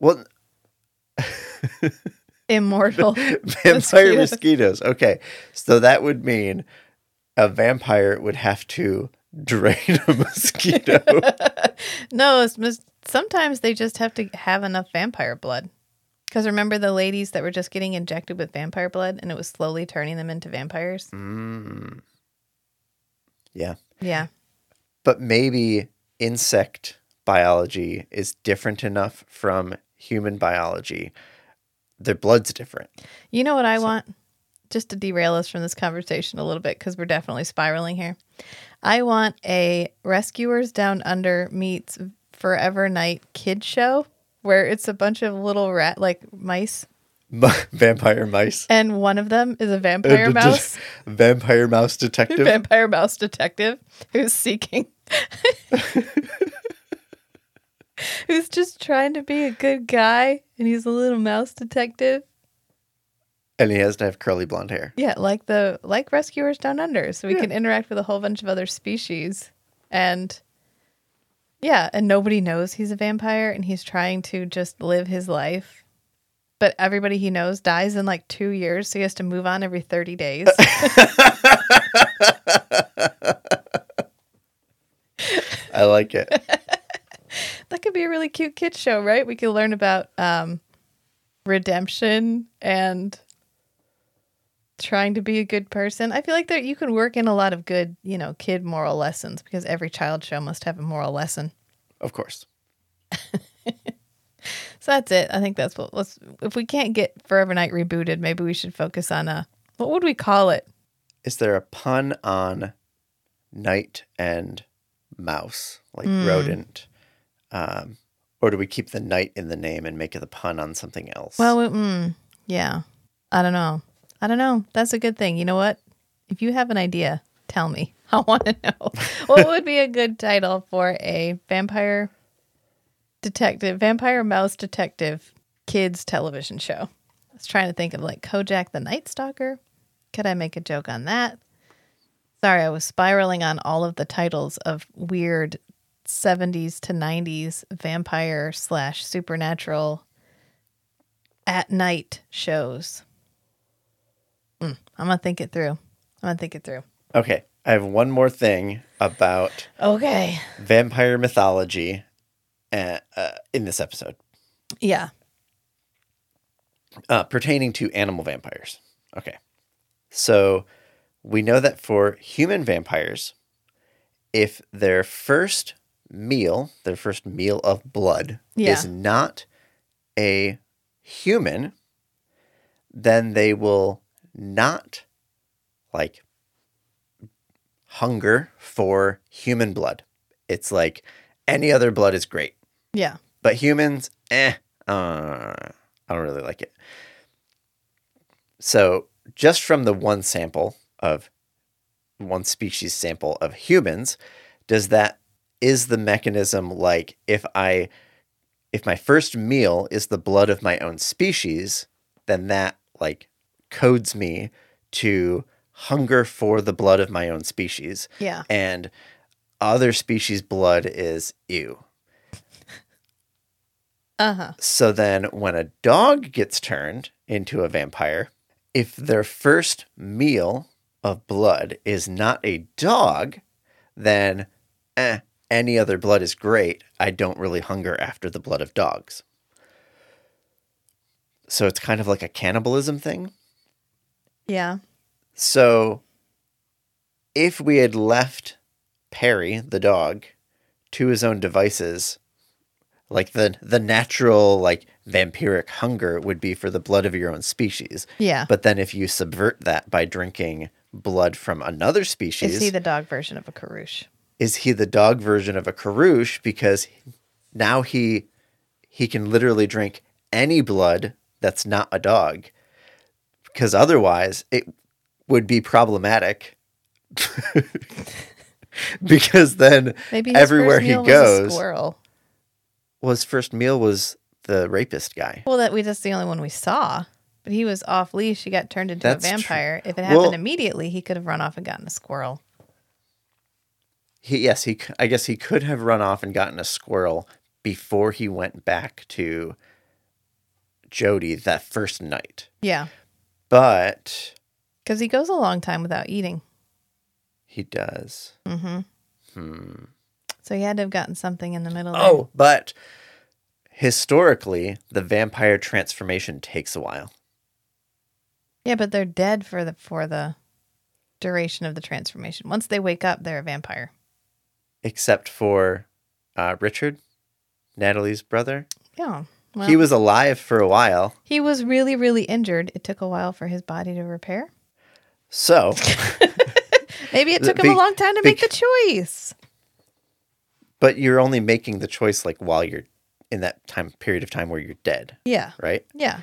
Well, Immortal vampire mosquitoes. mosquitoes. Okay. So that would mean a vampire would have to drain a mosquito. No, it's mis- sometimes they just have to have enough vampire blood. Because remember the ladies that were just getting injected with vampire blood and it was slowly turning them into vampires? Mm. yeah. Yeah. but maybe insect biology is different enough from human biology. Their blood's different. You know what I want just to derail us from this conversation a little bit because we're definitely spiraling here. I want a Rescuers Down Under meets Forever Knight kid show where it's a bunch of little rat like mice, vampire mice. and one of them is a vampire mouse, vampire mouse detective. vampire mouse detective who's seeking. who's just trying to be a good guy and he's a little mouse detective and he has to have curly blonde hair. Yeah, like the like rescuers down under, so we can interact with a whole bunch of other species, and yeah, and nobody knows he's a vampire, and he's trying to just live his life, but everybody he knows dies in like two years, so he has to move on every thirty days. I like it. that could be a really cute kid show, right? We could learn about um, redemption and trying to be a good person. I feel like that you can work in a lot of good, you know, kid moral lessons because every child show must have a moral lesson. Of course. So that's it. I think that's what let's if we can't get Forever Knight rebooted, maybe we should focus on a what would we call it? Is there a pun on night and mouse, like Hmm. rodent? Um, or do we keep the night in the name and make it a pun on something else? Well, we- mm, yeah. I don't know. I don't know. That's a good thing. You know what? If you have an idea, tell me. I want to know. what would be a good title for a vampire detective, vampire mouse detective kids television show? I was trying to think of like Kolchak the Night Stalker. Could I make a joke on that? Sorry, I was spiraling on all of the titles of weird 70s to 90s vampire slash supernatural at night shows. Mm, I'm gonna think it through. I'm gonna think it through. okay. I have one more thing about Okay. vampire mythology uh, uh, in this episode Yeah. uh, pertaining to animal vampires. Okay. So we know that for human vampires, if their first meal, their first meal of blood, Yeah. is not a human, then they will not like hunger for human blood. It's like any other blood is great. Yeah. But humans, eh, uh, I don't really like it. So, just from the one sample of one species sample of humans, does that is the mechanism like if I if my first meal is the blood of my own species, then that like codes me to hunger for the blood of my own species. Yeah. And other species' blood is ew. Uh huh. So then, when a dog gets turned into a vampire, if their first meal of blood is not a dog, then eh, any other blood is great. I don't really hunger after the blood of dogs. So it's kind of like a cannibalism thing. Yeah. So if we had left Perry, the dog, to his own devices, like the the natural like vampiric hunger would be for the blood of your own species. Yeah. But then if you subvert that by drinking blood from another species, Is he the dog version of a carouche? is he the dog version of a carouche because now he he can literally drink any blood that's not a dog because otherwise it would be problematic because then Maybe his everywhere first he was goes squirrel. well his first meal was the rapist guy Well, that we that's the only one we saw. But he was off leash. He got turned into That's a vampire. If it happened Well- immediately, he could have run off and gotten a squirrel. he yes he i guess he could have run off and gotten a squirrel before he went back to jody that first night Yeah. But Because he goes a long time without eating. he does Mm-hmm. Hmm. So he had to have gotten something in the middle. there. Oh, but historically, the vampire transformation takes a while. Yeah, but they're dead for the for the duration of the transformation. Once they wake up, they're a vampire. Except for uh, Richard, Natalie's brother. Yeah. Well, he was alive for a while. he was really really injured. It took a while for his body to repair. So, Maybe it took him a long time to be- make the choice. but you're only making the choice like while you're in that time period of time where you're dead, Yeah. right? Yeah.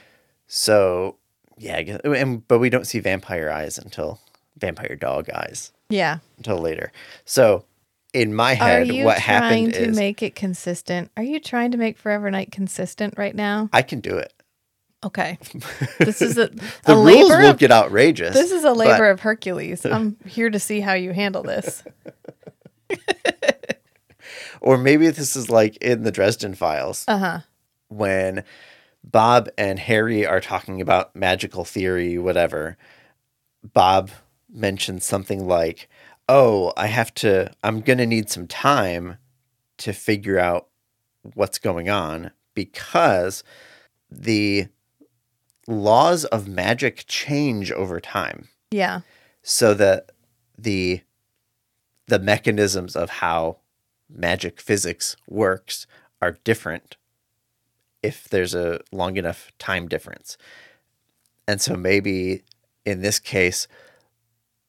So, yeah, I guess, and but we don't see vampire eyes until vampire dog eyes Yeah. until later. So, in my head Are you what trying happened to is make it consistent? Are you trying to make Forever Knight consistent right now? I can do it. Okay. This is a, The a rules labor will of, get outrageous. This is a but- labor of Hercules. I'm here to see how you handle this. or maybe this is like in the Dresden Files. Uh-huh. when Bob and Harry are talking about magical theory, whatever, Bob mentions something like, Oh, I have to, I'm going to need some time to figure out what's going on because the laws of magic change over time Yeah. so that the the mechanisms of how magic physics works are different if there's a long enough time difference. And so maybe in this case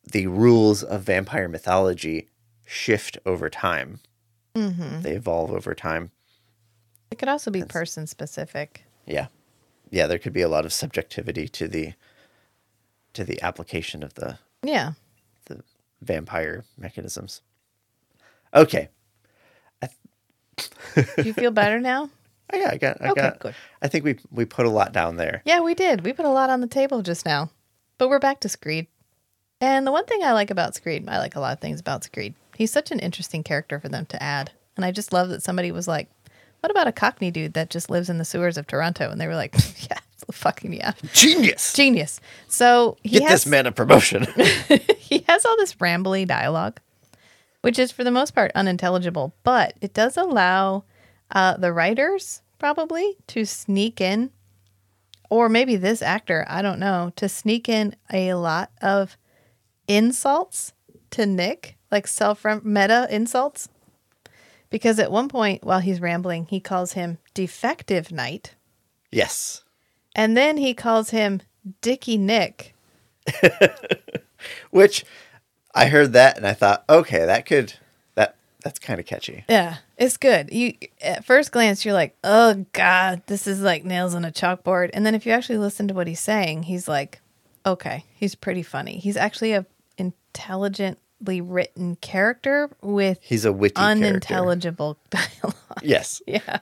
the rules of vampire mythology shift over time. Mm-hmm. They evolve over time. It could also be person specific. Yeah. Yeah, there could be a lot of subjectivity to the to the application of the Yeah. the vampire mechanisms. Okay. Do you feel better now? Oh, yeah, I got. I Okay, got. good. I think we we put a lot down there. Yeah, we did. We put a lot on the table just now. But we're back to Screed. And the one thing I like about Screed, I like a lot of things about Screed. He's such an interesting character for them to add. And I just love that somebody was like, what about a Cockney dude that just lives in the sewers of Toronto? And they were like, yeah, fucking yeah. Genius. Genius. So he Get has, this man a promotion. he has all this rambly dialogue, which is for the most part unintelligible, but it does allow uh, the writers probably to sneak in, or maybe this actor, I don't know, to sneak in a lot of insults to Nick, like self meta insults. Because at one point while he's rambling, he calls him defective knight. yes. And then he calls him Dicky Nick. Which I heard that and I thought, okay, that could that that's kind of catchy. Yeah, it's good. You at first glance you're like, "Oh god, this is like nails on a chalkboard." And then if you actually listen to what he's saying, he's like, "Okay, he's pretty funny. He's actually a intelligently written character with He's a witty character. unintelligible dialogue." Yes. yeah.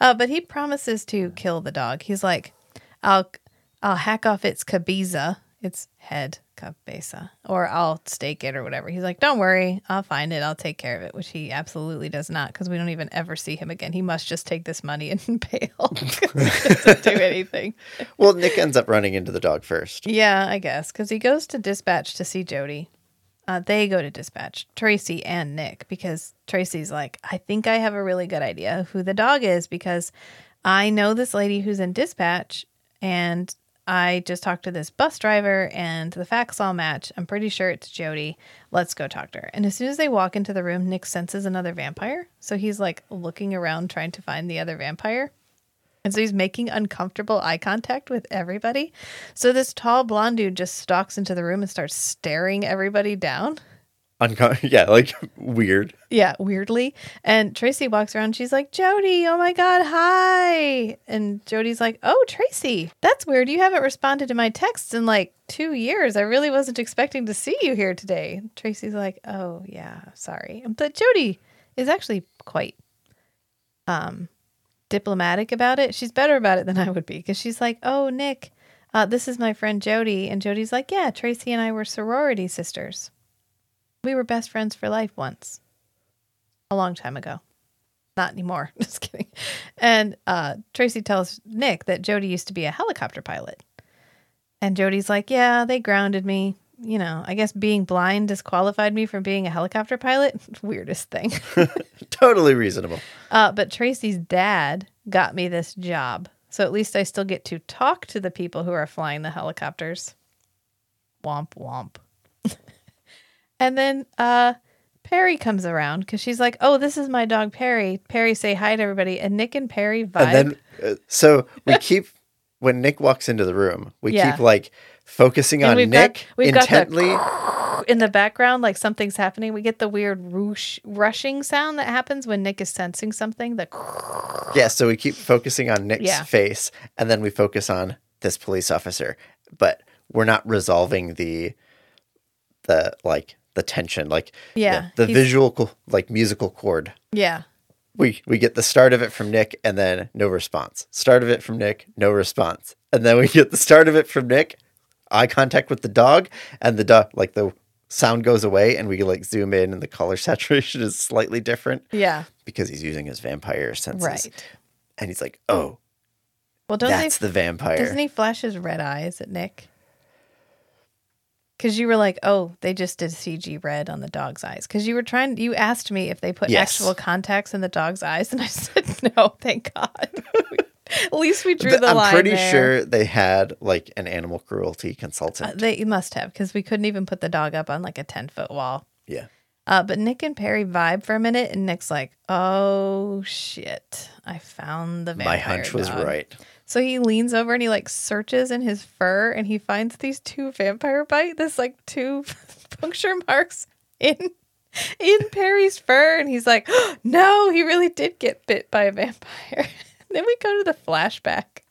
Uh, but he promises to kill the dog. He's like, "I'll I'll hack off its cabeza, its head, cabeza, or I'll stake it or whatever." He's like, "Don't worry, I'll find it. I'll take care of it," which he absolutely does not because we don't even ever see him again. He must just take this money and bail. doesn't do anything. Well, Nick ends up running into the dog first. Yeah, I guess because he goes to dispatch to see Jody. Uh, they go to dispatch, Tracy and Nick, because Tracy's like, I think I have a really good idea who the dog is because I know this lady who's in dispatch and I just talked to this bus driver and the facts all match. I'm pretty sure it's Jody. Let's go talk to her. And as soon as they walk into the room, Nick senses another vampire. So he's like looking around trying to find the other vampire. And so he's making uncomfortable eye contact with everybody. So this tall blonde dude just stalks into the room and starts staring everybody down. Unco- yeah, like weird. Yeah, weirdly. And Tracy walks around. She's like, Jody, oh my God, hi. And Jody's like, oh, Tracy, that's weird. You haven't responded to my texts in like two years. I really wasn't expecting to see you here today. Tracy's like, oh, yeah, sorry. But Jody is actually quite um, diplomatic about it. She's better about it than I would be because she's like, oh, Nick, uh, this is my friend Jody. And Jody's like, yeah, Tracy and I were sorority sisters. We were best friends for life once a long time ago. Not anymore. Just kidding. And uh, Tracy tells Nick that Jody used to be a helicopter pilot. And Jody's like, Yeah, they grounded me. You know, I guess being blind disqualified me from being a helicopter pilot. Weirdest thing. Totally reasonable. Uh, but Tracy's dad got me this job. So at least I still get to talk to the people who are flying the helicopters. Womp womp. And then uh, Perry comes around because she's like, "Oh, this is my dog Perry." Perry say hi to everybody, and Nick and Perry vibe. And then, uh, so we keep when Nick walks into the room, we Yeah. keep like focusing And on got- Nick got the- intently. in the background, like something's happening. We get the weird roosh, rushing sound that happens when Nick is sensing something. The yeah, so we keep focusing on Nick's Yeah. face and then we focus on this police officer, but we're not resolving the the like the tension, like Yeah, the, the visual like musical chord. yeah, We we get the start of it from Nick and then no response. Start of it from Nick, no response. And then we get the start of it from Nick, eye contact with the dog, and the dog like the sound goes away and we like zoom in and the color saturation is slightly different yeah, because he's using his vampire senses. right. And he's like, "Oh, Well, doesn't that's he? the vampire." Doesn't he flash his red eyes at Nick? Because you were like, "Oh, they just did CG red on the dog's eyes." Because you were trying, you asked me if they put Yes. actual contacts in the dog's eyes, and I said, "No, thank God." At least we drew Th- the I'm line. pretty there. sure they had like an animal cruelty consultant. Uh, they must have because we couldn't even put the dog up on like a ten foot wall. yeah. Uh, but Nick and Perry vibe for a minute, and Nick's like, "Oh shit, I found the vampire." My hunch was right. So he leans over and he like searches in his fur, and he finds these two vampire bite. This like two puncture marks in in Perry's fur, and he's like, "No, he really did get bit by a vampire." then we go to the flashback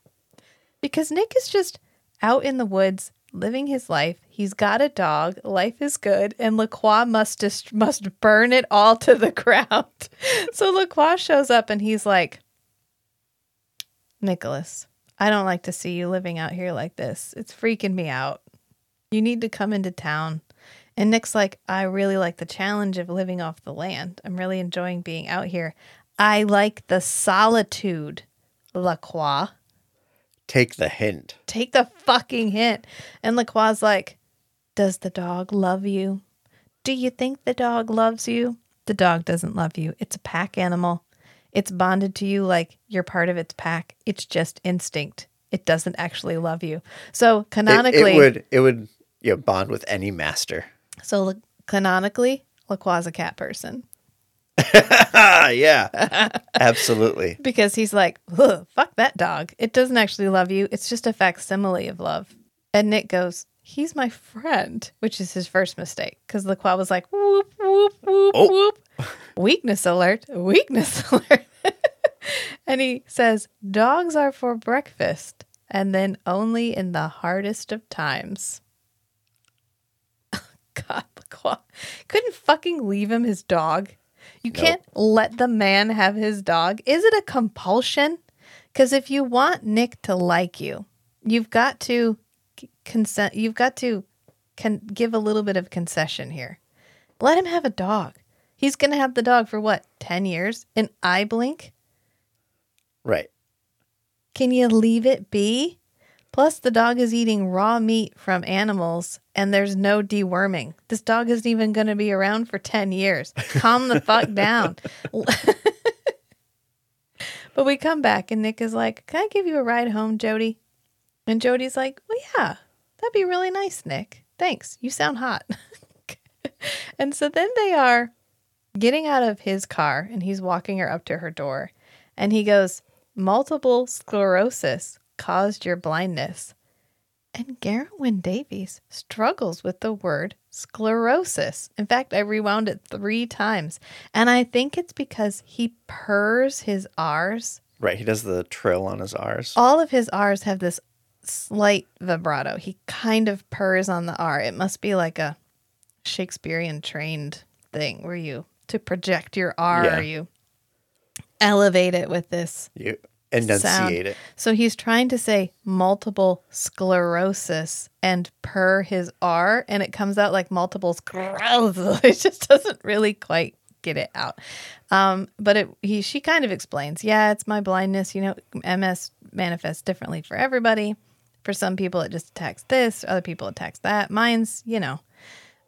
because Nick is just out in the woods living his life. He's got a dog. Life is good, and Lacroix must just must burn it all to the ground. so Lacroix shows up, and he's like, "Nicholas, I don't like to see you living out here like this. It's freaking me out. You need to come into town." And Nick's like, "I really like the challenge of living off the land. I'm really enjoying being out here. I like the solitude." Lacroix Take the hint. take the fucking hint. And Lacroix's like, Does the dog love you? Do you think the dog loves you? The dog doesn't love you. It's a pack animal. It's bonded to you like you're part of its pack. It's just instinct. It doesn't actually love you. So canonically, it would it would you know, bond with any master. so canonically, Lacroix's a cat person yeah. Absolutely. because he's like, fuck that dog. It doesn't actually love you. It's just a facsimile of love. And Nick goes, he's my friend, which is his first mistake because Lacroix was like, whoop, whoop, whoop, Oh. whoop. Weakness alert, weakness alert. and he says, dogs are for breakfast and then only in the hardest of times. God, Lacroix couldn't fucking leave him his dog. You can't let the man have his dog. Is it a compulsion? Because if you want Nick to like you, you've got to consent. You've got to con- give a little bit of concession here. Let him have a dog. He's going to have the dog for what, 10 years? An eye blink? Right. Can you leave it be? Plus, the dog is eating raw meat from animals and there's no deworming. This dog isn't even going to be around for 10 years. Calm the fuck down. but we come back and Nick is like, Can I give you a ride home, Jody? And Jody's like, Well, yeah, that'd be really nice, Nick. Thanks. You sound hot. and so then they are getting out of his car and he's walking her up to her door. And he goes, Multiple sclerosis caused your blindness. And Geraint Davies struggles with the word sclerosis. In fact, I rewound it three times. And I think it's because he purrs his R's. Right. He does the trill on his R's. All of his R's have this slight vibrato. He kind of purrs on the R. It must be like a Shakespearean trained thing where you, to project your R, Yeah. you elevate it with this You enunciate it. so he's trying to say multiple sclerosis and per his R, and it comes out like multiple sclerosis. It just doesn't really quite get it out. Um, but it he she kind of explains, yeah, it's my blindness. You know, MS manifests differently for everybody. For some people, it just attacks this. Other people attacks that. Mine's, you know,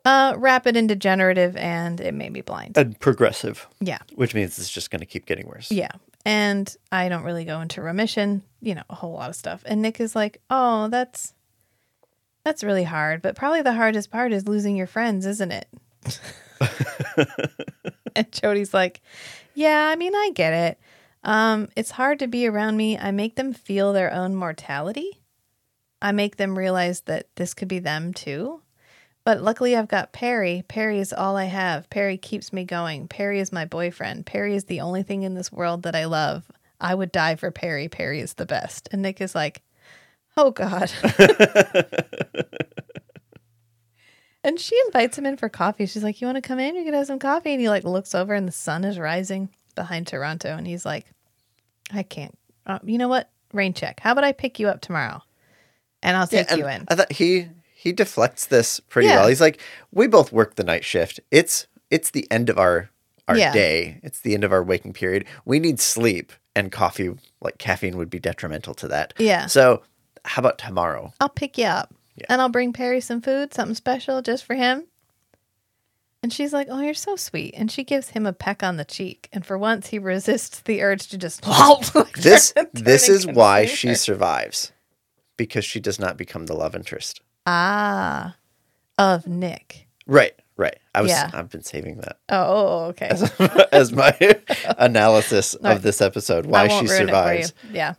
uh, rapid and degenerative, and it made me blind. And progressive, yeah. which means it's just going to keep getting worse. Yeah. And I don't really go into remission, you know, a whole lot of stuff. And Nick is like, "Oh, that's that's really hard, but probably the hardest part is losing your friends, isn't it?" and Jody's like, "Yeah, I mean, I get it. Um, it's hard to be around me. I make them feel their own mortality. I make them realize that this could be them too. But luckily, I've got Perry. Perry is all I have. Perry keeps me going. Perry is my boyfriend. Perry is the only thing in this world that I love. I would die for Perry. Perry is the best. And Nick is like, oh God. and she invites him in for coffee. She's like, you want to come in? You can have some coffee. And he like looks over and the sun is rising behind Toronto. And he's like, I can't. Uh, you know what? Rain check. How about I pick you up tomorrow? And I'll take and you in. I thought he he deflects this pretty Yeah. well. He's like, we both work the night shift. It's it's the end of our our Yeah. day. It's the end of our waking period. We need sleep, and coffee, like caffeine, would be detrimental to that. Yeah. So, how about tomorrow? I'll pick you up. Yeah. And I'll bring Perry some food, something special just for him. And she's like, Oh, you're so sweet. And she gives him a peck on the cheek. And for once, he resists the urge to just. This this is why consume she survives, because she does not become the love interest. Ah, of Nick. Right. Right. I was. Yeah. I've been saving that Oh, okay. as my analysis of this episode. Why she ruin it for survives. you. Yeah.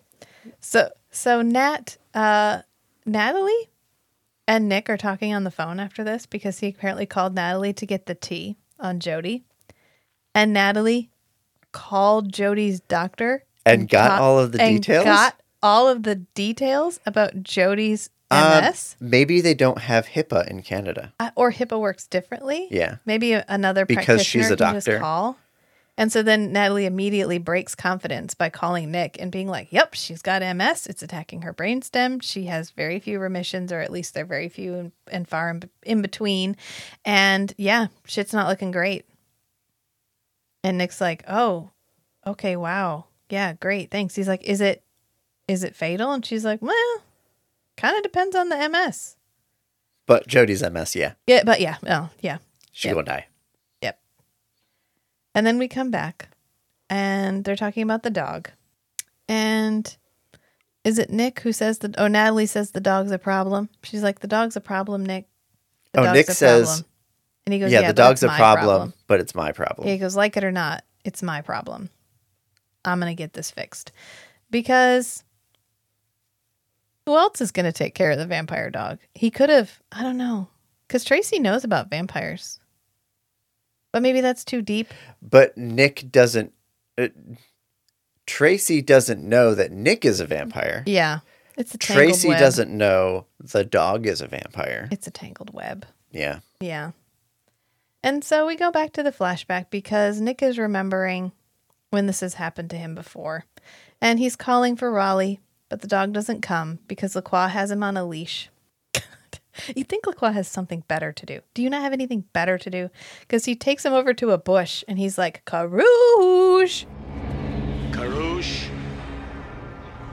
So so Nat uh Natalie and Nick are talking on the phone after this because he apparently called Natalie to get the tea on Jody. And Natalie called Jody's doctor And got got- all of the and details? Got all of the details about Jody's Uh, MS. maybe they don't have HIPAA in Canada. Uh, or HIPAA works differently. Yeah. Maybe another Because she's practitioner a can just call. And so then Natalie immediately breaks confidence by calling Nick and being like, "Yep, she's got MS. It's attacking her brainstem. She has very few remissions, or at least they're very few and, and far in, in between. And yeah, shit's not looking great." And Nick's like, "Oh, okay, wow, yeah, great, thanks." He's like, "Is it, is it fatal?" And she's like, "Well, kind of depends on the MS." But Jody's MS, yeah. Yeah, but yeah, oh yeah, She Yep. gonna die. Yep. And then we come back and they're talking about the dog. And is it Nick who says that? Oh, Natalie says the dog's a problem. She's like, the dog's a problem, Nick. The Oh, dog's Nick a says- problem." and he goes, yeah, yeah, the dog's a my problem, but it's my problem. Yeah, he goes, like it or not, it's my problem. I'm going to get this fixed. Because who else is going to take care of the vampire dog? He could have, I don't know, because Tracy knows about vampires. But maybe that's too deep. But Nick doesn't. Uh, Tracy doesn't know that Nick is a vampire. Yeah. It's a tangled Tracy web. doesn't know the dog is a vampire. It's a tangled web. Yeah. Yeah. And so we go back to the flashback because Nick is remembering when this has happened to him before. And he's calling for Raleigh, but the dog doesn't come because Lacroix has him on a leash. you think Lacroix has something better to do. Do you not have anything better to do? Because he takes him over to a bush and he's like, Carouche! Carouche.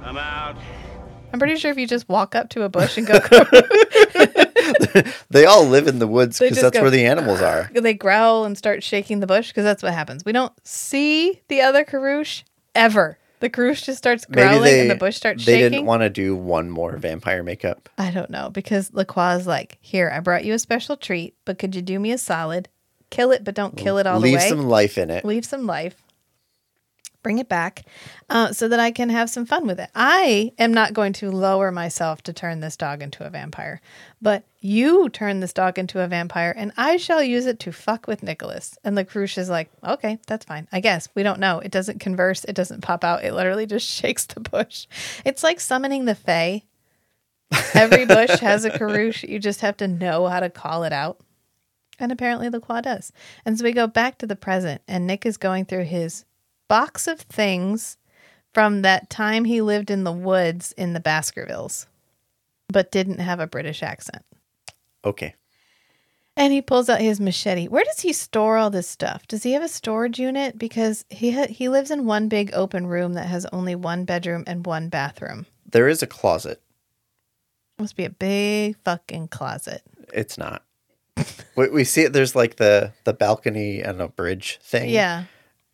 I'm out. I'm pretty sure if you just walk up to a bush and go, Carouche, They all live in the woods They because just that's go, where the animals are. they growl and start shaking the bush because that's what happens. We don't see the other Carouche ever. The Carouche just starts growling they and the bush starts shaking. they shaking. didn't want to do one more vampire makeup. I don't know because Lacroix is like, here, I brought you a special treat, but could you do me a solid? Kill it, but don't kill it all Leave the way. Leave some life in it. Leave some life. Bring it back uh, so that I can have some fun with it. I am not going to lower myself to turn this dog into a vampire, but you turn this dog into a vampire and I shall use it to fuck with Nicholas. And the Carouche is like, okay, that's fine. I guess. We don't know. It doesn't converse, it doesn't pop out. It literally just shakes the bush. It's like summoning the Fae. Every bush has a Carouche. You just have to know how to call it out. And apparently Lacroix does. And so we go back to the present, and Nick is going through his box of things from that time he lived in the woods in the Baskervilles, but didn't have a British accent. Okay. And he pulls out his machete. Where does he store all this stuff? Does he have a storage unit? Because he ha- he lives in one big open room that has only one bedroom and one bathroom. There is a closet. Must be a big fucking closet. It's not. we, we see it. There's like the the balcony and a bridge thing. Yeah.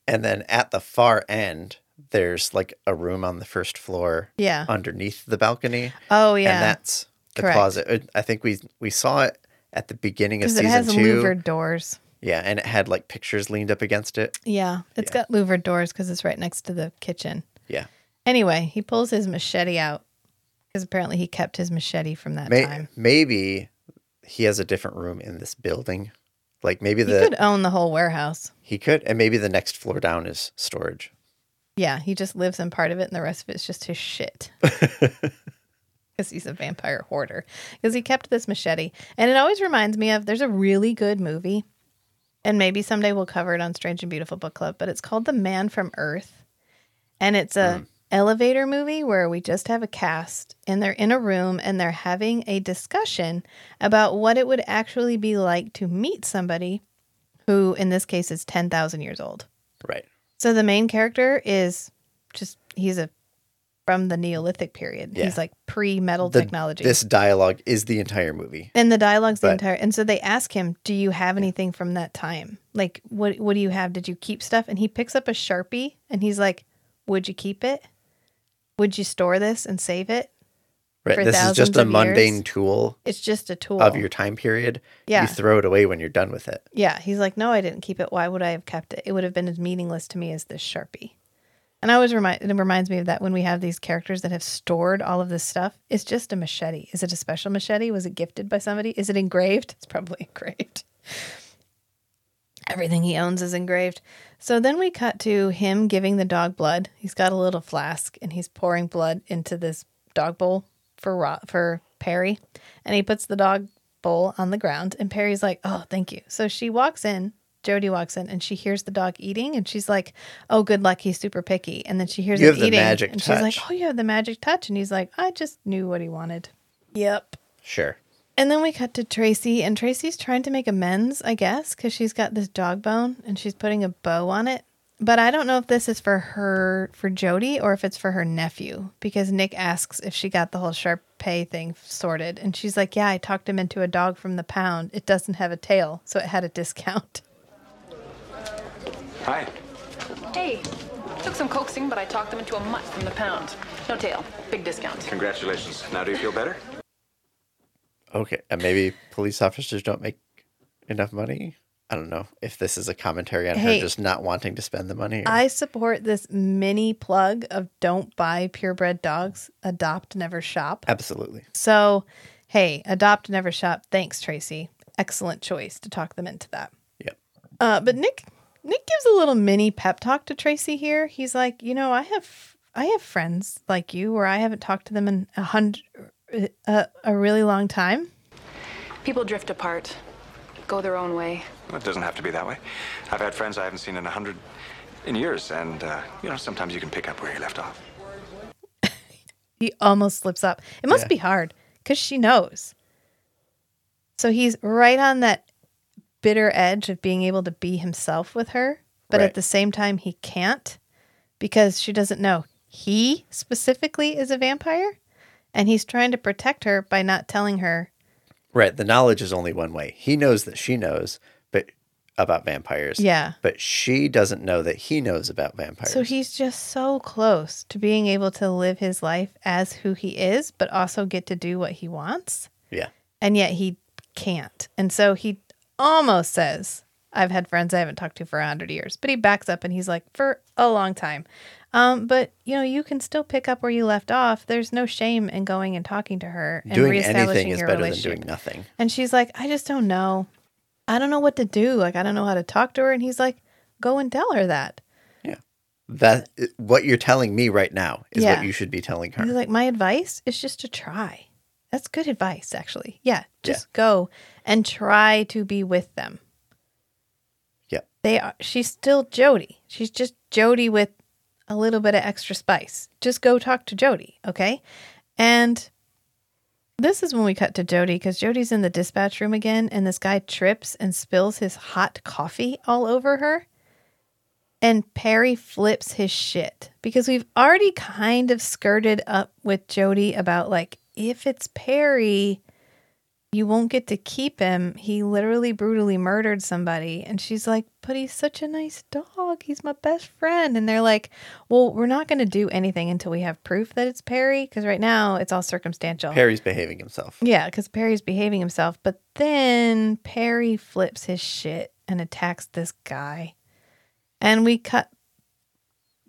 And then at the far end, there's like a room on the first floor. Yeah. Underneath the balcony. Oh yeah. And that's the Correct. closet. I think we we saw it at the beginning of Because it season has two. louvered doors. Yeah, and it had like pictures leaned up against it. Yeah, it's Yeah. got louvered doors because it's right next to the kitchen. Yeah. Anyway, he pulls his machete out because apparently he kept his machete from that May- time. maybe he has a different room in this building. Like maybe He the could own the whole warehouse. he could, and maybe the next floor down is storage. Yeah, he just lives in part of it, and the rest of it's just his shit. Because he's a vampire hoarder. Because he kept this machete, and it always reminds me of. There's a really good movie, and maybe someday we'll cover it on Strange and Beautiful Book Club. But it's called The Man from Earth, and it's a hmm. Elevator movie where we just have a cast, and they're in a room, and they're having a discussion about what it would actually be like to meet somebody who, in this case, is ten thousand years old. Right. So the main character is just he's a from the Neolithic period. Yeah. He's like pre-metal The- technology. This dialogue is the entire movie. and the dialogue's the entire and so they ask him, "Do you have anything from that time? Like what what do you have? Did you keep stuff?" And he picks up a Sharpie and he's like, "Would you keep it? Would you store this and save it? Right. This is just a mundane years. tool It's just a tool." of your time period. Yeah. You throw it away when you're done with it. Yeah, he's like, no, I didn't keep it. Why would I have kept it? It would have been as meaningless to me as this sharpie. And I always remind it reminds me of that when we have these characters that have stored all of this stuff. It's just a machete. Is it a special machete? Was it gifted by somebody? Is it engraved? It's probably engraved. Everything he owns is engraved. So then we cut to him giving the dog blood. He's got a little flask and he's pouring blood into this dog bowl for Ro- for Perry, and he puts the dog bowl on the ground. And Perry's like, "Oh, thank you." So she walks in. Jody walks in and she hears the dog eating, and she's like, "Oh, good luck. He's super picky." And then she hears You him have the eating, magic and she's like, "Oh, you have the magic touch." And he's like, "I just knew what he wanted." Yep. Sure. And then we cut to Tracy, and Tracy's trying to make amends, I guess, because she's got this dog bone and she's putting a bow on it. But I don't know if this is for her, for Jody, or if it's for her nephew, because Nick asks if she got the whole sharp pay thing sorted. And she's like, Yeah, I talked him into a dog from the pound. It doesn't have a tail, so it had a discount. Hi. Hey, took some coaxing, but I talked them into a mutt from the pound. No tail. Big discount. Congratulations. Now do you feel better? Okay. And maybe police officers don't make enough money. I don't know if this is a commentary on Hey. her just not wanting to spend the money. or- I support this mini plug of don't buy purebred dogs, adopt, never shop. Absolutely. So, hey, adopt, never shop. Thanks, Tracy. Excellent choice to talk them into that. Yep. Uh, but Nick, Nick gives a little mini pep talk to Tracy here. He's like, you know, I have, I have friends like you where I haven't talked to them in a hundred, a, a really long time. People drift apart, go their own way. Well, it doesn't have to be that way. I've had friends I haven't seen in a hundred in years, and uh, you know sometimes you can pick up where you left off. He almost slips up. It must Yeah. be hard because she knows. So he's right on that bitter edge of being able to be himself with her, but Right. at the same time, he can't because she doesn't know he specifically is a vampire. And he's trying to protect her by not telling her. Right. The knowledge is only one way. He knows that she knows, but about vampires. Yeah. But she doesn't know that he knows about vampires. So he's just so close to being able to live his life as who he is, but also get to do what he wants. yeah. and yet he can't. And so he almost says, I've had friends I haven't talked to for a hundred years, but he backs up and he's like, for a long time. Um, but you know, you can still pick up where you left off. There's no shame in going and talking to her and Doing reestablishing anything is your better than relationship. doing nothing. And she's like, I just don't know. I don't know what to do. Like, I don't know how to talk to her. And he's like, go and tell her that. Yeah. That what you're telling me right now is Yeah. what you should be telling her. He's like, my advice is just to try. That's good advice, actually. Yeah, just go and try to be with them. yeah. They are. She's still Jody. She's just Jody with a little bit of extra spice. Just go talk to Jody, okay? And this is when we cut to Jody because Jody's in the dispatch room again, and this guy trips and spills his hot coffee all over her. And Perry flips his shit because we've already kind of skirted up with Jody about like, if it's Perry, you won't get to keep him. He literally brutally murdered somebody. And she's like, but he's such a nice dog. He's my best friend. And they're like, well, we're not going to do anything until we have proof that it's Perry because right now it's all circumstantial. Perry's behaving himself. Yeah, because Perry's behaving himself. But then Perry flips his shit and attacks this guy. And we cut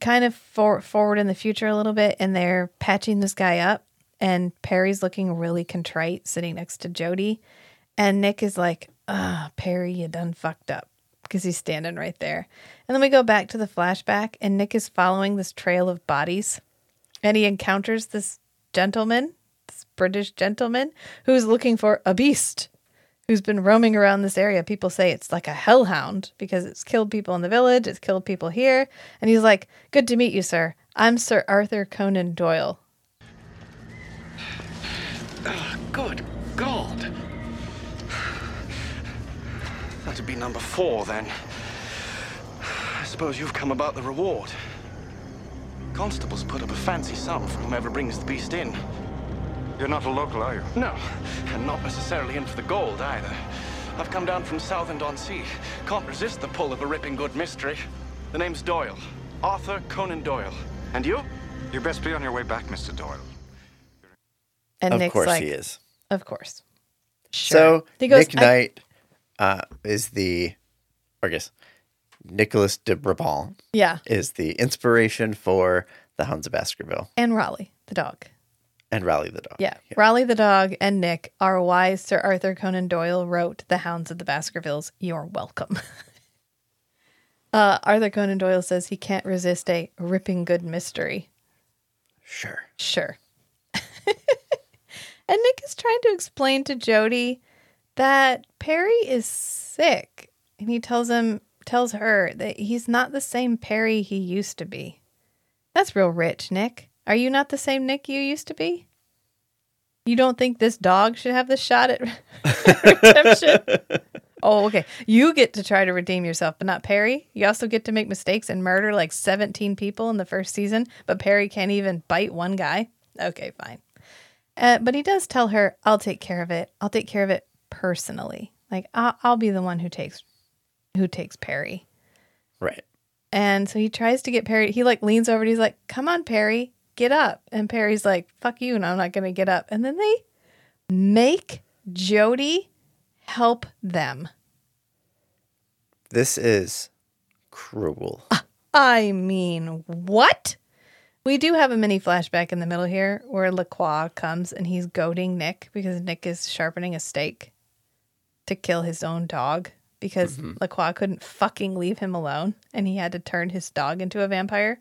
kind of for, forward in the future a little bit, and they're patching this guy up. And Perry's looking really contrite, sitting next to Jody. And Nick is like, "Ah, Perry, you done fucked up," because he's standing right there. And then we go back to the flashback, and Nick is following this trail of bodies, and he encounters this gentleman, this British gentleman, who's looking for a beast who's been roaming around this area. People say it's like a hellhound because it's killed people in the village, it's killed people here. And he's like, Good to meet you, sir. I'm Sir Arthur Conan Doyle. Good God. That'd be number four then. I suppose you've come about the reward. Constables put up a fancy sum for whomever brings the beast in. You're not a local, are you? No, and not necessarily in for the gold either. I've come down from Southend-on-Sea. Can't resist the pull of a ripping good mystery. The name's Doyle. Arthur Conan Doyle. And you? You best be on your way back, Mr. Doyle. And of Nick's course like, he is. Of course. Sure. So goes, Nick Knight uh, is the, or I guess, Nicholas de Brabant Yeah. is the inspiration for the Hounds of Baskerville And Raleigh, the dog. and Raleigh the dog. Yeah. Raleigh the dog and Nick are why Sir Arthur Conan Doyle wrote The Hounds of the Baskervilles. You're welcome. uh, Arthur Conan Doyle says he can't resist a ripping good mystery. Sure. Sure. and Nick is trying to explain to Jody that Perry is sick. And he tells him tells her that he's not the same Perry he used to be. That's real rich, Nick. Are you not the same Nick you used to be? You don't think this dog should have the shot at redemption? oh, okay. You get to try to redeem yourself, but not Perry. You also get to make mistakes and murder like 17 people in the first season, but Perry can't even bite one guy. Okay, fine. Uh, but he does tell her, "I'll take care of it. I'll take care of it personally. Like I'll, I'll be the one who takes who takes Perry." Right. And so he tries to get Perry. He like leans over and he's like, "Come on, Perry, get up." And Perry's like, "Fuck you, and I'm not gonna get up." And then they make Jody help them. This is cruel. I mean, what? We do have a mini flashback in the middle here where Lacroix comes and he's goading Nick because Nick is sharpening a stake to kill his own dog because Lacroix couldn't fucking leave him alone and he had to turn his dog into a vampire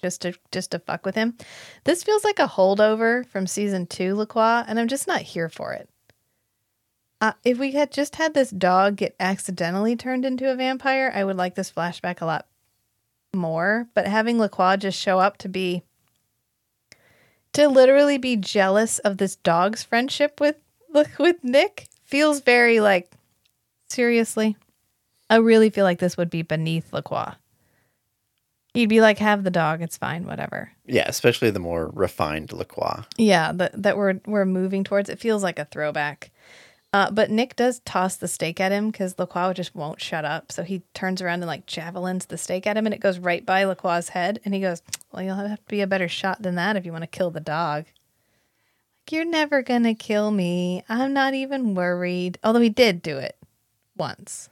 just to just to fuck with him. This feels like a holdover from season 2 Lacroix and I'm just not here for it. Uh, if we had just had this dog get accidentally turned into a vampire, I would like this flashback a lot more. But having Lacroix just show up to be to literally be jealous of this dog's friendship with with Nick feels very like seriously. I really feel like this would be beneath Lacroix. He'd be like, "Have the dog. It's fine. Whatever." Yeah, especially the more refined Lacroix. Yeah, that that we're we're moving towards. It feels like a throwback. Uh, but Nick does toss the steak at him because Lacroix just won't shut up. So he turns around and like javelins the steak at him, and it goes right by Lacroix's head. And he goes, "Well, you'll have to be a better shot than that if you want to kill the dog." Like you're never gonna kill me. I'm not even worried. Although he did do it once,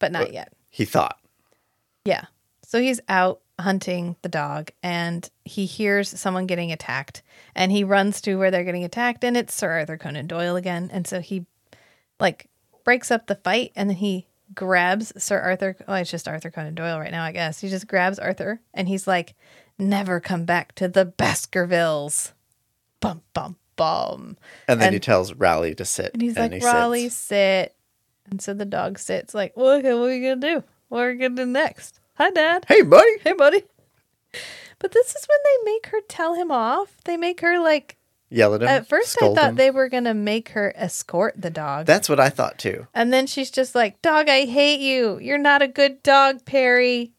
but not yet. He thought. Yeah. So he's out hunting the dog and he hears someone getting attacked and he runs to where they're getting attacked and it's Sir Arthur Conan Doyle again. And so he like breaks up the fight and then he grabs Sir Arthur. Oh, it's just Arthur Conan Doyle right now, I guess. He just grabs Arthur and he's like, never come back to the Baskervilles. Bum, bum, bum. And then he tells Raleigh to sit. And he's like, he Raleigh, sits. sit. And so the dog sits like, well, okay, what are you going to do? What are we going to do next? Hi, Dad. Hey, buddy. Hey, buddy. But this is when they make her tell him off. They make her like. Yell at him. At first, I thought him. they were gonna make her escort the dog, That's what I thought too. and then she's just like, "Dog, I hate you. You're not a good dog, Perry.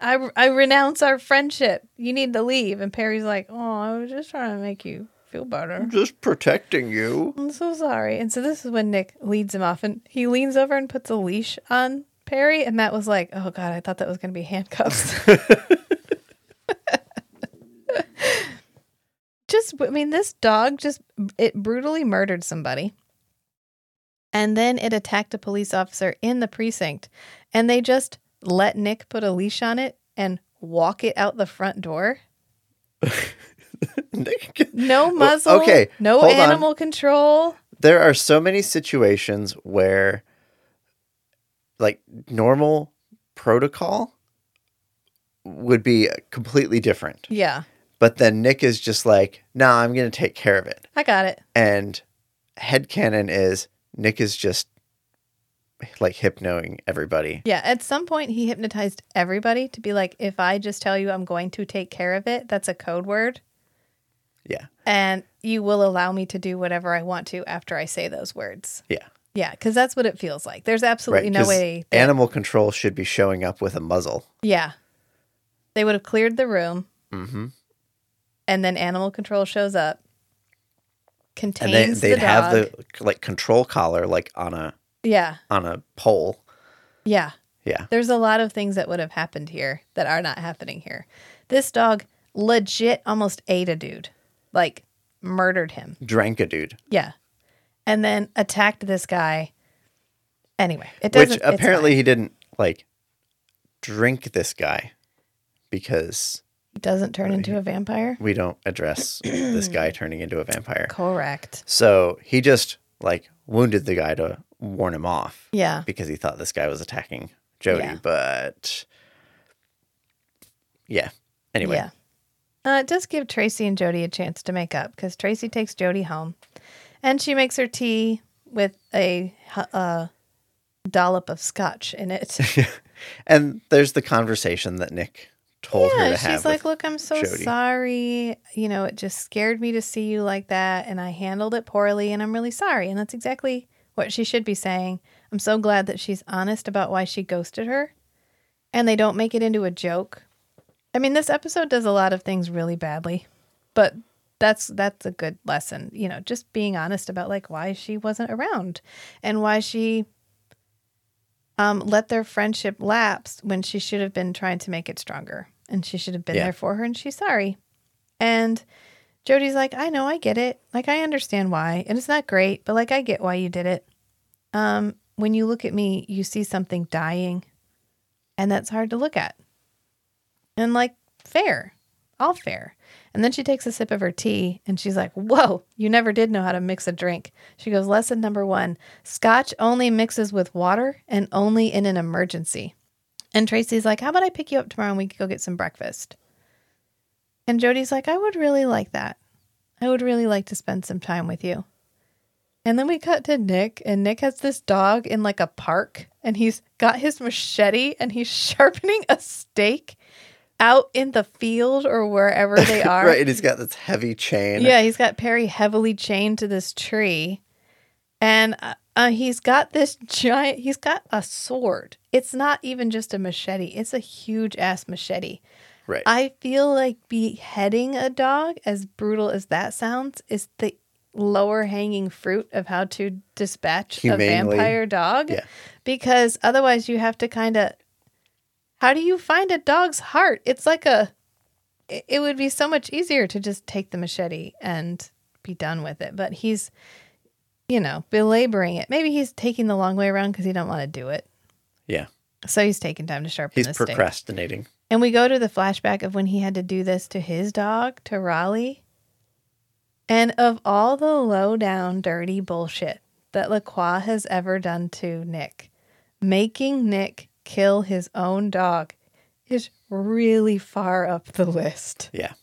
I I renounce our friendship. You need to leave." And Perry's like, "Oh, I was just trying to make you feel better." I'm Just protecting you. I'm so sorry. And so this is when Nick leads him off, and he leans over and puts a leash on Perry, and Matt was like, "Oh God, I thought that was gonna be handcuffs." just, I mean, this dog just it brutally murdered somebody. And then it attacked a police officer in the precinct. And they just let Nick put a leash on it and walk it out the front door. No muzzle. okay, No hold on. animal control. there are so many situations where like normal protocol would be completely different. Yeah. But then Nick is just like, nah, I'm going to take care of it. I got it. And headcanon is Nick is just like hypnoing everybody. Yeah. At some point, he hypnotized everybody to be like, if I just tell you I'm going to take care of it, that's a code word. Yeah. And you will allow me to do whatever I want to after I say those words. Yeah. Yeah. Because that's what it feels like. There's absolutely Right. no way. that- Animal control should be showing up with a muzzle. yeah. They would have cleared the room. Mm-hmm. And then animal control shows up, And contains they, they'd have dog. the like control collar like on a yeah. on a pole. Yeah. Yeah. There's a lot of things that would have happened here that are not happening here. This dog legit almost ate a dude, like murdered him. Drank a dude. Yeah. And then attacked this guy. Anyway, it Which doesn't. it's apparently he didn't like drink this guy because doesn't turn into a vampire. we don't address this guy turning into a vampire. Correct. So he just like wounded the guy to warn him off Yeah. because he thought this guy was attacking Jody. Yeah. But yeah. Anyway. Yeah. Uh, it does give Tracy and Jody a chance to make up because Tracy takes Jody home and she makes her tea with a uh, dollop of scotch in it. And there's the conversation that Nick told her yeah, to have. she's like, Look, I'm so Jody." sorry. You know, it just scared me to see you like that and I handled it poorly and I'm really sorry. And that's exactly what she should be saying. I'm so glad that she's honest about why she ghosted her and they don't make it into a joke. I mean, this episode does a lot of things really badly, but that's that's a good lesson, you know, just being honest about like why she wasn't around and why she um let their friendship lapse when she should have been trying to make it stronger and she should have been Yeah. there for her and she's sorry. And Jody's like, "I know, I get it. Like I understand why. And it's not great, but like I get why you did it. Um when you look at me, you see something dying and that's hard to look at. And like, fair, all fair. And then she takes a sip of her tea and she's like, Whoa, you never did know how to mix a drink. She goes, Lesson number one Scotch only mixes with water and only in an emergency. And Tracy's like, How about I pick you up tomorrow and we can go get some breakfast? And Jody's like, I would really like that. I would really like to spend some time with you. And then we cut to Nick, and Nick has this dog in like a park, and he's got his machete and he's sharpening a steak out in the field or wherever they are. right. And he's got this heavy chain. Yeah, he's got Perry heavily chained to this tree. And uh, uh, he's got this giant, he's got a sword. It's not even just a machete, it's a huge ass machete. Right. I feel like beheading a dog, as brutal as that sounds, is the lower hanging fruit of how to dispatch Humanely. a vampire dog. Yeah. Because otherwise, you have to kind of. How do you find a dog's heart? It's like a. It would be so much easier to just take the machete and be done with it. But he's, you know, belaboring it. Maybe he's taking the long way around because he don't want to do it. yeah. So he's taking time to sharpen He's procrastinating. And we go to the flashback of when he had to do this to his dog, to Raleigh. And of all the low down, dirty bullshit that Lacroix has ever done to Nick, making Nick kill his own dog is really far up the list. Yeah.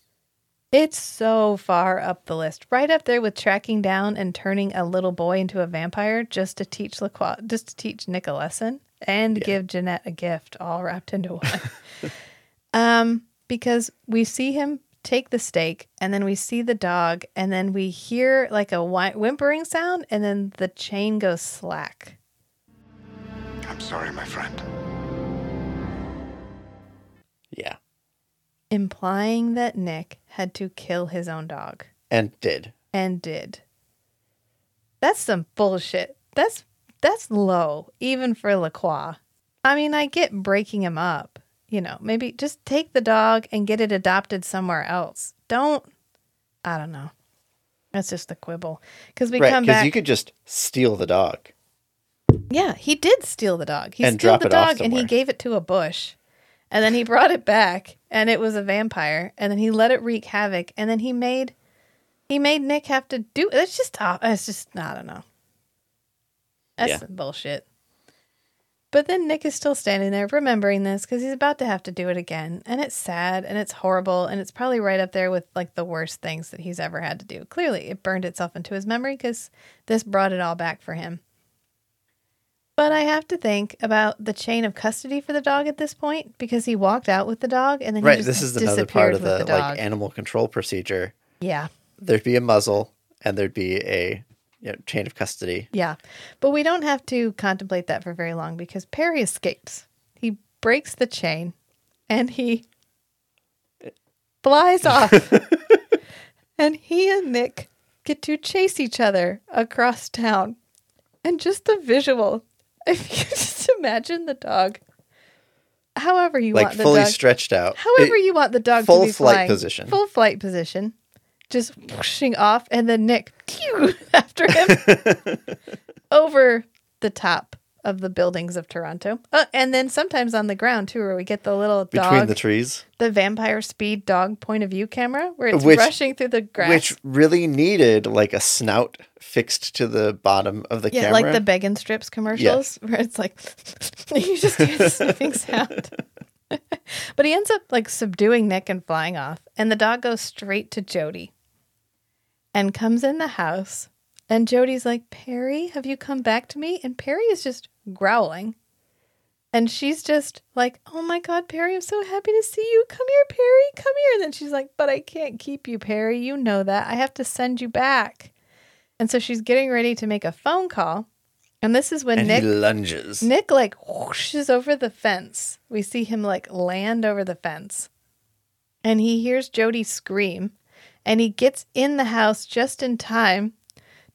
It's so far up the list, right up there with tracking down and turning a little boy into a vampire just to teach Lacroix, just to teach Nick a lesson and give Jeanette a gift, all wrapped into one. um, because we see him take the steak, and then we see the dog, and then we hear like a whi- whimpering sound, and then the chain goes slack. I'm sorry, my friend. Yeah. implying that Nick had to kill his own dog And did. and did. That's some bullshit. That's that's low even for Lacroix. I mean, I get breaking him up. You know, maybe just take the dog and get it adopted somewhere else. Don't I don't know. That's just the quibble. Cuz we right. come Because back you could just steal the dog. Yeah, he did steal the dog. He And stole drop the dog and he gave it to a bush. And then he brought it back and it was a vampire. And then he let it wreak havoc. And then he made he made Nick have to do it's just it's just I don't know. That's Yeah. some bullshit. But then Nick is still standing there remembering this because he's about to have to do it again. And it's sad and it's horrible and it's probably right up there with like the worst things that he's ever had to do. Clearly, it burned itself into his memory because this brought it all back for him. But I have to think about the chain of custody for the dog at this point because he walked out with the dog and then he Right. just This is another part of with the, like animal control procedure. yeah. There'd be a muzzle and there'd be a you know, chain of custody. Yeah. But we don't have to contemplate that for very long because Perry escapes. He breaks the chain and he flies off. and he and Nick get to chase each other across town. And just the visual, if you just imagine the dog, however you Like want the fully dog, stretched out. however It- you want the dog full to be flight flying. position. full flight position, just pushing off, and then Nick after him over the top of the buildings of Toronto, uh, and then sometimes on the ground too, where we get the little between the trees. the vampire speed dog point of view camera, where it's Which- rushing through the grass. Which really needed like a snout fixed to the bottom of the yeah, camera. like the Beggin Strips commercials, where it's like you just hear the sniffing sound. but he ends up like subduing Nick and flying off, and the dog goes straight to Jody and comes in the house. And Jody's like, Perry, have you come back to me? And Perry is just growling. And she's just like, Oh my God, Perry, I'm so happy to see you. Come here, Perry, come here. And then she's like, But I can't keep you, Perry. You know that. I have to send you back. And so she's getting ready to make a phone call. And this is when and Nick lunges. Nick like whooshes over the fence. We see him like land over the fence. And he hears Jody scream. And he gets in the house just in time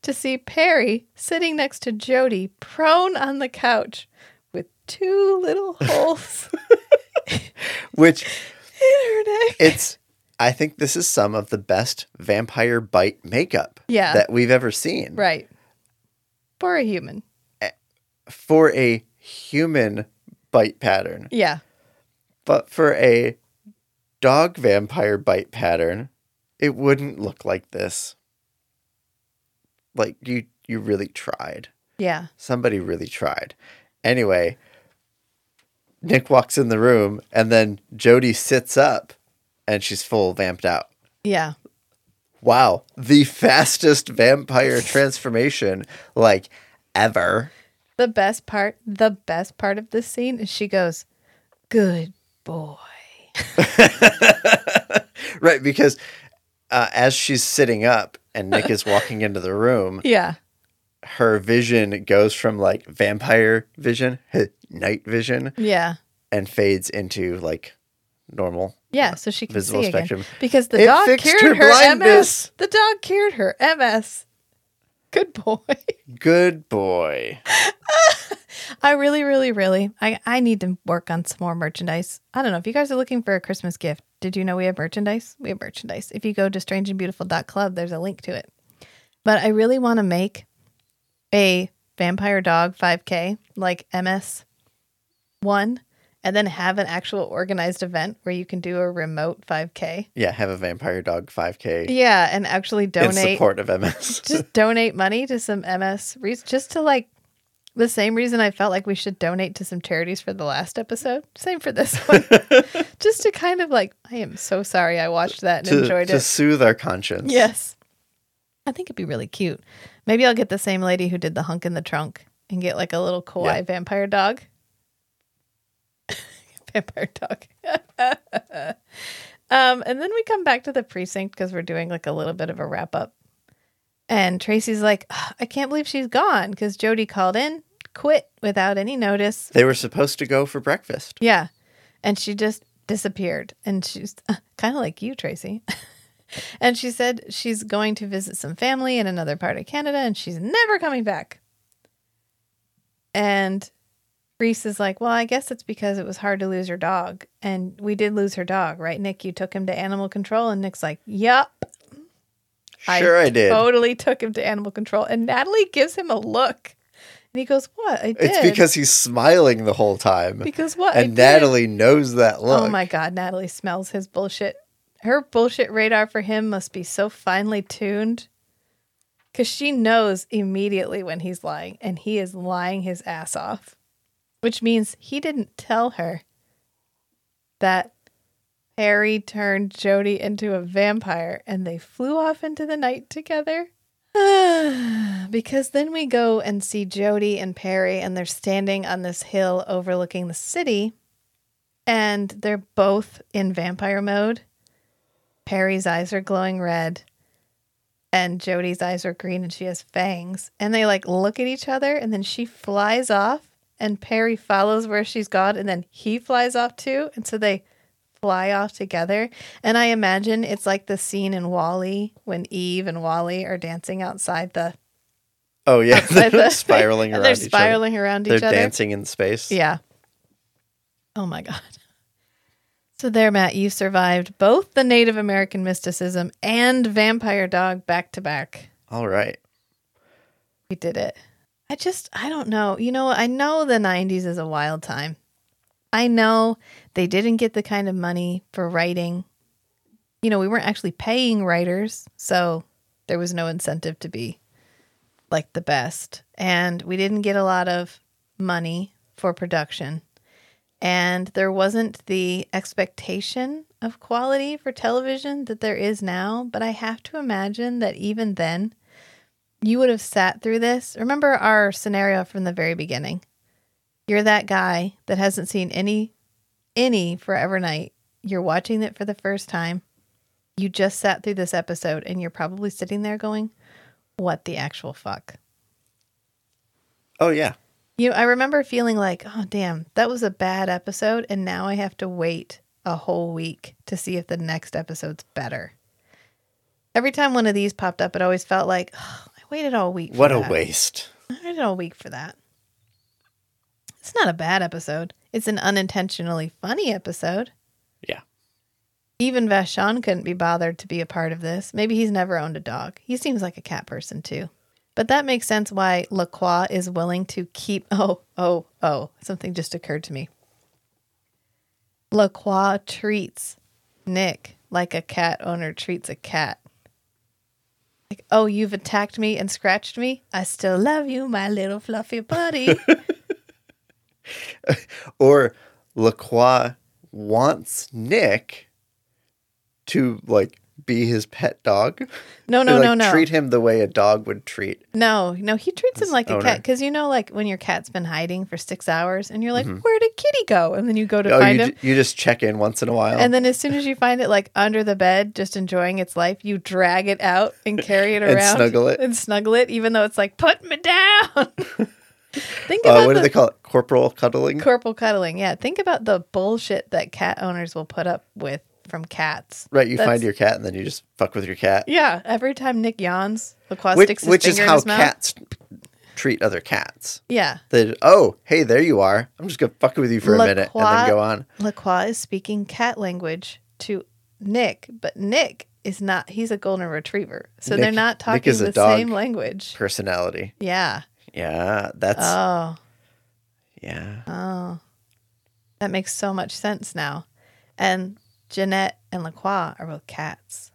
to see Perry sitting next to Jody, prone on the couch with two little holes Which in her neck. it's I think this is some of the best vampire bite makeup Yeah. that we've ever seen. right. For a human. For a human bite pattern. Yeah. But for a dog vampire bite pattern, it wouldn't look like this. Like you you really tried. Yeah. Somebody really tried. Anyway, Nick walks in the room and then Jody sits up and she's full vamped out. Yeah. Wow, the fastest vampire transformation like ever. The best part, the best part of this scene is she goes, Good boy. Right, because uh, as she's sitting up and Nick is walking into the room, Yeah. her vision goes from like vampire vision, night vision, Yeah. and fades into like normal. Yeah, so she can Visible see spectrum. again. Because the It dog fixed cured her her, blindness. MS. The dog cured her MS. Good boy. Good boy. I really, really, really, I, I need to work on some more merchandise. I don't know if you guys are looking for a Christmas gift. Did you know we have merchandise? We have merchandise. If you go to strangeandbeautiful.club, there's a link to it. But I really want to make a vampire dog 5K like MS one, and then have an actual organized event where you can do a remote 5K. Yeah, have a vampire dog 5K Yeah, and actually in donate support of MS. just donate money to some MS just to like the same reason I felt like we should donate to some charities for the last episode. Same for this one. just to kind of like, I am so sorry I watched that and to, enjoyed to it. To soothe our conscience. Yes. I think it'd be really cute. Maybe I'll get the same lady who did the hunk in the trunk and get like a little kawaii Yeah. vampire dog. vampire dog. um, and then we come back to the precinct because we're doing like a little bit of a wrap up. And Tracy's like, I can't believe she's gone because Jody called in, quit without any notice. They were supposed to go for breakfast. Yeah. And she just disappeared. And she's uh, kind of like you, Tracy. and she said she's going to visit some family in another part of Canada and she's never coming back. And Reese is like, Well, I guess it's because it was hard to lose her dog. And we did lose her dog, right, Nick? You took him to animal control. And Nick's like, Yup. Sure, I, did. Totally took him to animal control. And Natalie gives him a look. And he goes, What? I did. It's because he's smiling the whole time. Because what? I And. Natalie knows that oh look. Oh my God. Natalie smells his bullshit. Her bullshit radar for him must be so finely tuned because she knows immediately when he's lying, and he is lying his ass off, which means he didn't tell her that Harry turned Jody into a vampire and they flew off into the night together. because then we go and see Jody and Perry, and they're standing on this hill overlooking the city, and they're both in vampire mode. Perry's eyes are glowing red, and Jody's eyes are green, and she has fangs. And they like look at each other, and then she flies off, and Perry follows where she's gone, and then he flies off too. And so they fly off together. And I imagine it's like the scene in WALL-E when Eve and WALL-E are dancing outside the Oh yeah, they're the- spiraling around. They're spiraling around each other. each They're other. dancing in space. Yeah. Oh my God. So there, Matt, you survived both the Native American mysticism and vampire dog back to back. All right. We did it. I just, I don't know. You know, I know the 90s is a wild time. I know they didn't get the kind of money for writing. You know, we weren't actually paying writers, so there was no incentive to be like the best. And we didn't get a lot of money for production. And there wasn't the expectation of quality for television that there is now. But I have to imagine that even then, you would have sat through this. Remember our scenario from the very beginning. You're that guy that hasn't seen any any Forever Knight. You're watching it for the first time. You just sat through this episode and you're probably sitting there going, "What the actual fuck?" Oh yeah. You know, I remember feeling like, "Oh damn, that was a bad episode and now I have to wait a whole week to see if the next episode's better." Every time one of these popped up, it always felt like, oh, I waited all week. for What a that. waste. I waited all week for that. It's not a bad episode. It's an unintentionally funny episode. Yeah. Even Vachon couldn't be bothered to be a part of this. Maybe he's never owned a dog. He seems like a cat person too. But that makes sense why Lacroix is willing to keep. Oh, oh, oh. Something just occurred to me. Lacroix treats Nick like a cat owner treats a cat. Like, oh, you've attacked me and scratched me. I still love you, my little fluffy buddy. Or Lacroix wants Nick to like be his pet dog. No, no, To, like, no, no. Treat him the way a dog would treat. No, no, he treats him like a cat because you know, like when your cat's been hiding for six hours, and you're like, "Where did Kitty go?" And then you go to Mm-hmm. Oh, find you, him, ju- you just check in once in a while. and then as soon as you find it like under the bed, just enjoying its life, you drag it out and carry it And around snuggle it. and snuggle it, even though it's like, "Put me down." Think uh, about what do they call it? Corporal cuddling? corporal cuddling. Yeah, think about the bullshit that cat owners will put up with from cats. right. You That's- find your cat and then you just fuck with your cat. Yeah, every time Nick yawns, LaCroix which sticks his which is finger in how his mouth. cats treat other cats. Yeah. That oh hey there you are. I'm just gonna fuck with you for a minute and then go on. Lacroix is speaking cat language to Nick, but Nick is not. He's a golden retriever, so they're Nick- not Nick talking is a the dog. same language. Personality. Yeah. Yeah, that's Oh, yeah. oh, that makes so much sense now. And Jeanette and Lacroix are both cats,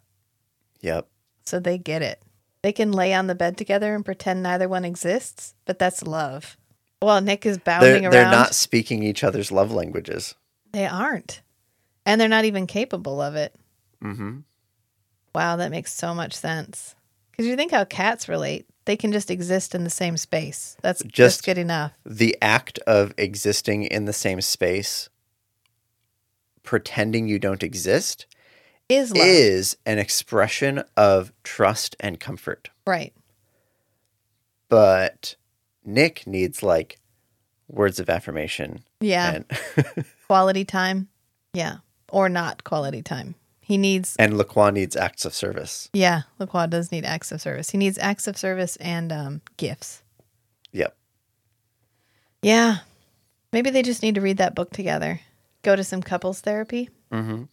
Yep. so they get it. They can lay on the bed together and pretend neither one exists, but that's love. Well, Nick is bounding They're around. they're not speaking each other's love languages. They aren't. And they're not even capable of it. Mm-hmm. Wow, that makes so much sense. Because you think how cats relate. They can just exist in the same space. That's just, Just- good enough. The act of existing in the same space, pretending you don't exist, Is love. is an expression of trust and comfort. Right. But Nick needs like words of affirmation. Yeah. And quality time. Yeah. Or not quality time. He needs, and Lacroix needs acts of service. yeah, Lacroix does need acts of service. He needs acts of service and um, gifts. Yep. Yeah. Maybe they just need to read that book together. Go to some couples therapy. Mm-hmm.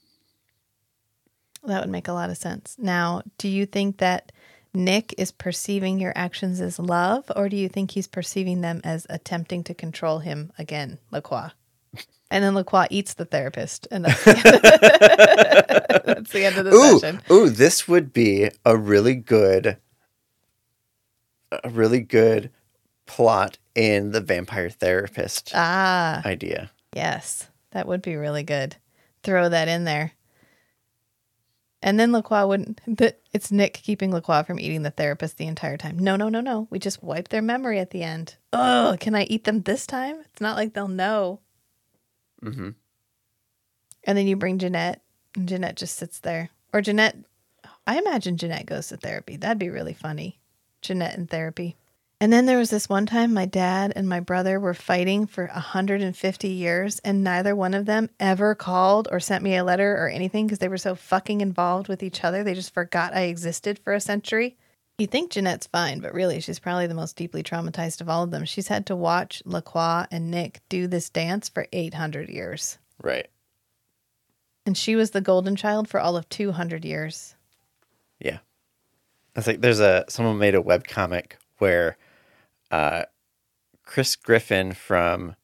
That would make a lot of sense. Now, do you think that Nick is perceiving your actions as love, or do you think he's perceiving them as attempting to control him again, Lacroix? And then Lacroix eats the therapist, and that's the end, that's the end of the Ooh, session. ooh, this would be a really good, a really good plot in the vampire therapist Ah, idea. yes, that would be really good. Throw that in there. And then Lacroix wouldn't. It's Nick keeping Lacroix from eating the therapist the entire time. No, no, no, no. We just wipe their memory at the end. Oh, can I eat them this time? It's not like they'll know. Hmm And then you bring Jeanette, and Jeanette just sits there. Or Jeanette, I imagine Jeanette goes to therapy. That'd be really funny. Jeanette in therapy. And then there was this one time my dad and my brother were fighting for 150 years, and neither one of them ever called or sent me a letter or anything because they were so fucking involved with each other. They just forgot I existed for a century. You think Janette's fine, but really, she's probably the most deeply traumatized of all of them. She's had to watch Lacroix and Nick do this dance for 800 years. Right. And she was the golden child for all of 200 years. Yeah. I think there's a someone made a web comic where uh, Chris Griffin from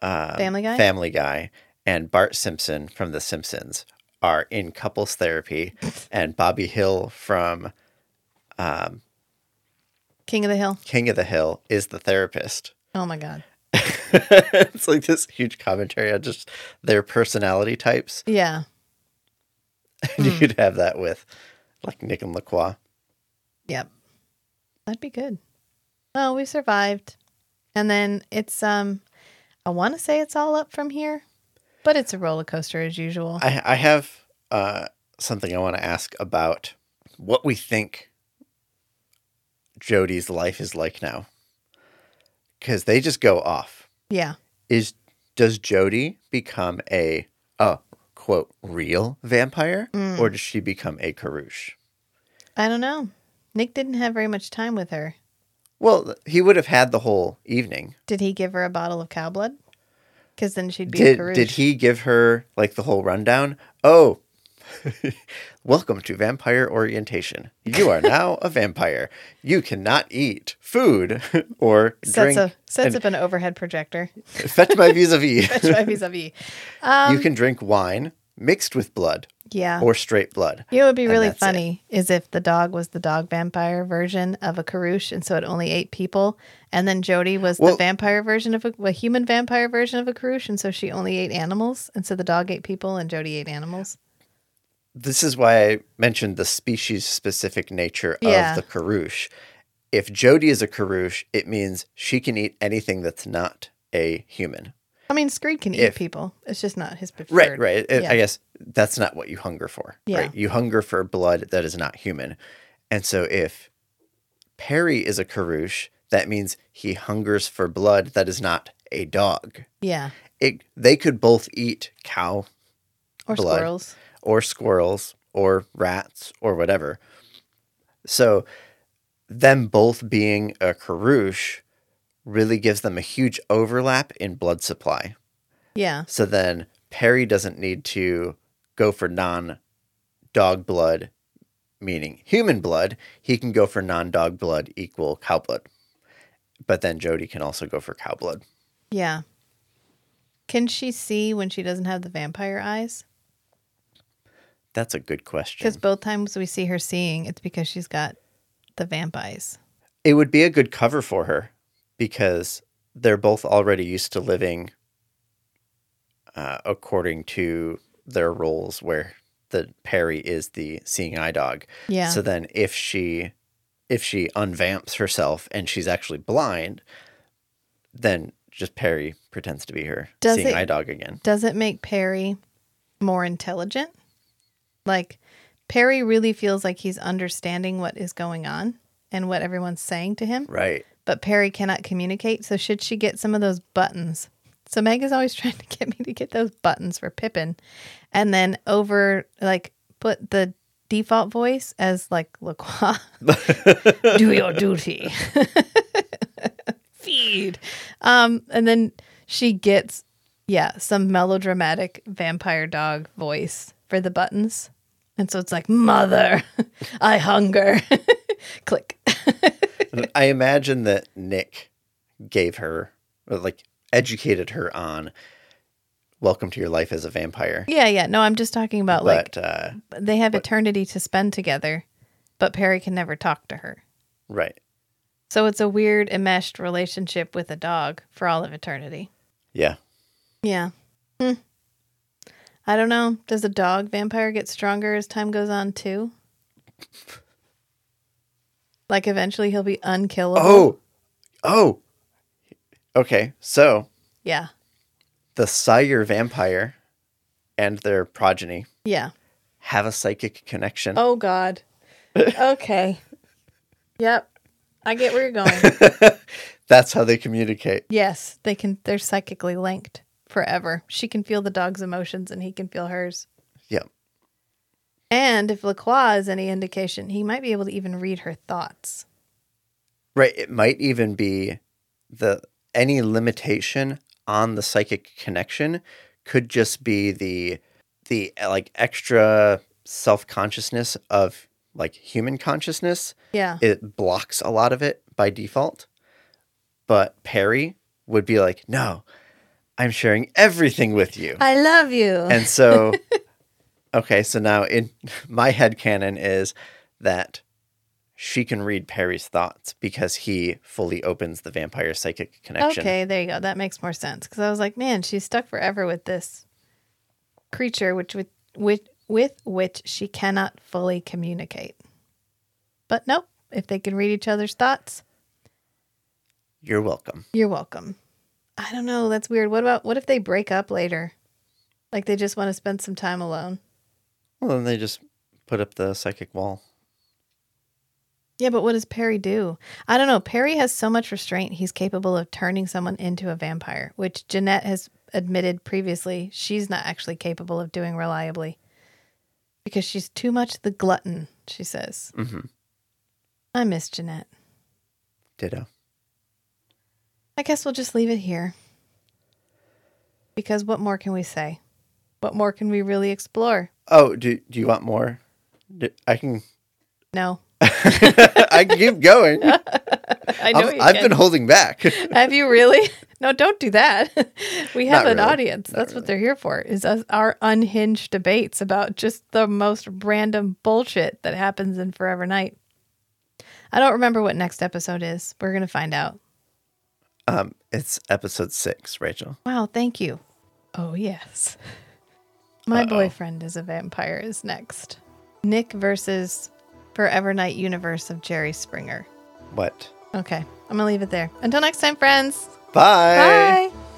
uh, Family Guy? Family Guy and Bart Simpson from The Simpsons are in couples therapy, and Bobby Hill from King of the Hill. King of the Hill is the therapist. Oh my God. it's like this huge commentary on just their personality types. Yeah. And you'd have that with like Nick and Lacroix. Yep. That'd be good. Well, we survived. And then it's, um, I want to say it's all up from here, but it's a roller coaster as usual. I, I have uh, something I want to ask about what we think Jody's life is like now. Because they just go off. yeah. Is does Jody become a a quote real vampire, mm. or does she become a Carouche? I don't know. Nick didn't have very much time with her. Well, he would have had the whole evening. Did he give her a bottle of cow blood? Because then she'd be a Did did he give her like the whole rundown? Oh, welcome to vampire orientation. You are now a vampire. You cannot eat food or Sets, drink. a, sets and up an overhead projector. fetch my vis-a-vis. Try vis-a-vis. you um, can drink wine mixed with blood Yeah. or straight blood. You know what would be really funny is if the dog was the dog vampire version of a Carouche, and so it only ate people, and then Jody was Well- the vampire version of a, a human vampire version of a Carouche, and so she only ate animals, and so the dog ate people and Jody ate animals. This is why I mentioned the species specific nature Yeah. of the Carouche. If Jody is a Carouche, it means she can eat anything that's not a human. I mean, Screed can eat people. It's just not his preferred. Right, right. It- Yeah. I guess that's not what you hunger for. Yeah. Right. You hunger for blood that is not human. And so if Perry is a Carouche, that means he hungers for blood that is not a dog. Yeah. It, they could both eat cow Or Blood. squirrels. Or squirrels or rats or whatever. So them both being a Carouche really gives them a huge overlap in blood supply. Yeah. So then Perry doesn't need to go for non dog blood, meaning human blood. He can go for non dog blood equal cow blood. But then Jody can also go for cow blood. Yeah. Can she see when she doesn't have the vampire eyes? That's a good question. Because both times we see her seeing, it's because she's got the vamp eyes. It would be a good cover for her because they're both already used to living uh, according to their roles, where the Perry is the seeing eye dog. Yeah. So then, if she if she unvamps herself and she's actually blind, then just Perry pretends to be her Does seeing it- eye dog again. Does it make Perry more intelligent? Like, Perry really feels like he's understanding what is going on and what everyone's saying to him, Right. but Perry cannot communicate. So, should she get some of those buttons? So, Meg is always trying to get me to get those buttons for Pippin and then over, like, put the default voice as, like, Lacroix. Do your duty. Feed. Um, and then she gets, yeah, some melodramatic vampire dog voice for the buttons. And so it's like, Mother, I hunger. Click. I imagine that Nick gave her, or like, educated her on welcome to your life as a vampire. yeah, yeah. No, I'm just talking about like uh, they have eternity to spend together, but Perry can never talk to her. right. So it's a weird enmeshed relationship with a dog for all of eternity. Yeah. Yeah. Hmm. I don't know. Does a dog vampire get stronger as time goes on too? Like eventually he'll be unkillable. Oh, oh. Okay. So Yeah. the sire vampire and their progeny Yeah. have a psychic connection. Oh God. Okay. yep. I get where you're going. That's how they communicate. yes, they can. They're psychically linked forever. She can feel the dog's emotions, and he can feel hers. Yeah. And if Lacroix is any indication, he might be able to even read her thoughts. Right. It might even be the any limitation on the psychic connection could just be the the like extra self-consciousness of like human consciousness. Yeah. It blocks a lot of it by default. But Perry would be like, "No, I'm sharing everything with you." I love you. And so, okay, so now in my head canon is that she can read Perry's thoughts because he fully opens the vampire psychic connection. Okay, there you go. That makes more sense because I was like, man, she's stuck forever with this creature, which with with with which she cannot fully communicate. But nope, if they can read each other's thoughts, You're welcome. you're welcome. I don't know. That's weird. What about what if they break up later? Like they just want to spend some time alone. Well, then they just put up the psychic wall. Yeah, but what does Perry do? I don't know. Perry has so much restraint, he's capable of turning someone into a vampire, which Janette has admitted previously she's not actually capable of doing reliably because she's too much the glutton, she says. Mm-hmm. I miss Janette. Ditto. I guess we'll just leave it here. Because what more can we say? What more can we really explore? Oh, do do you want more? Do- I can No. I can keep going. I know I've, I've been holding back. Have you really? No, don't do that. We have Not an really. audience. That's what they're here for. Is us, our unhinged debates about just the most random bullshit that happens in Forever Knight. I don't remember what next episode is. We're gonna find out. Um, it's episode six, Rachel. Wow, thank you. Oh yes. My boyfriend is a vampire is next. Nick versus Forever Knight universe of Jerry Springer. What? Okay, I'm gonna leave it there. Until next time, friends. Bye. Bye.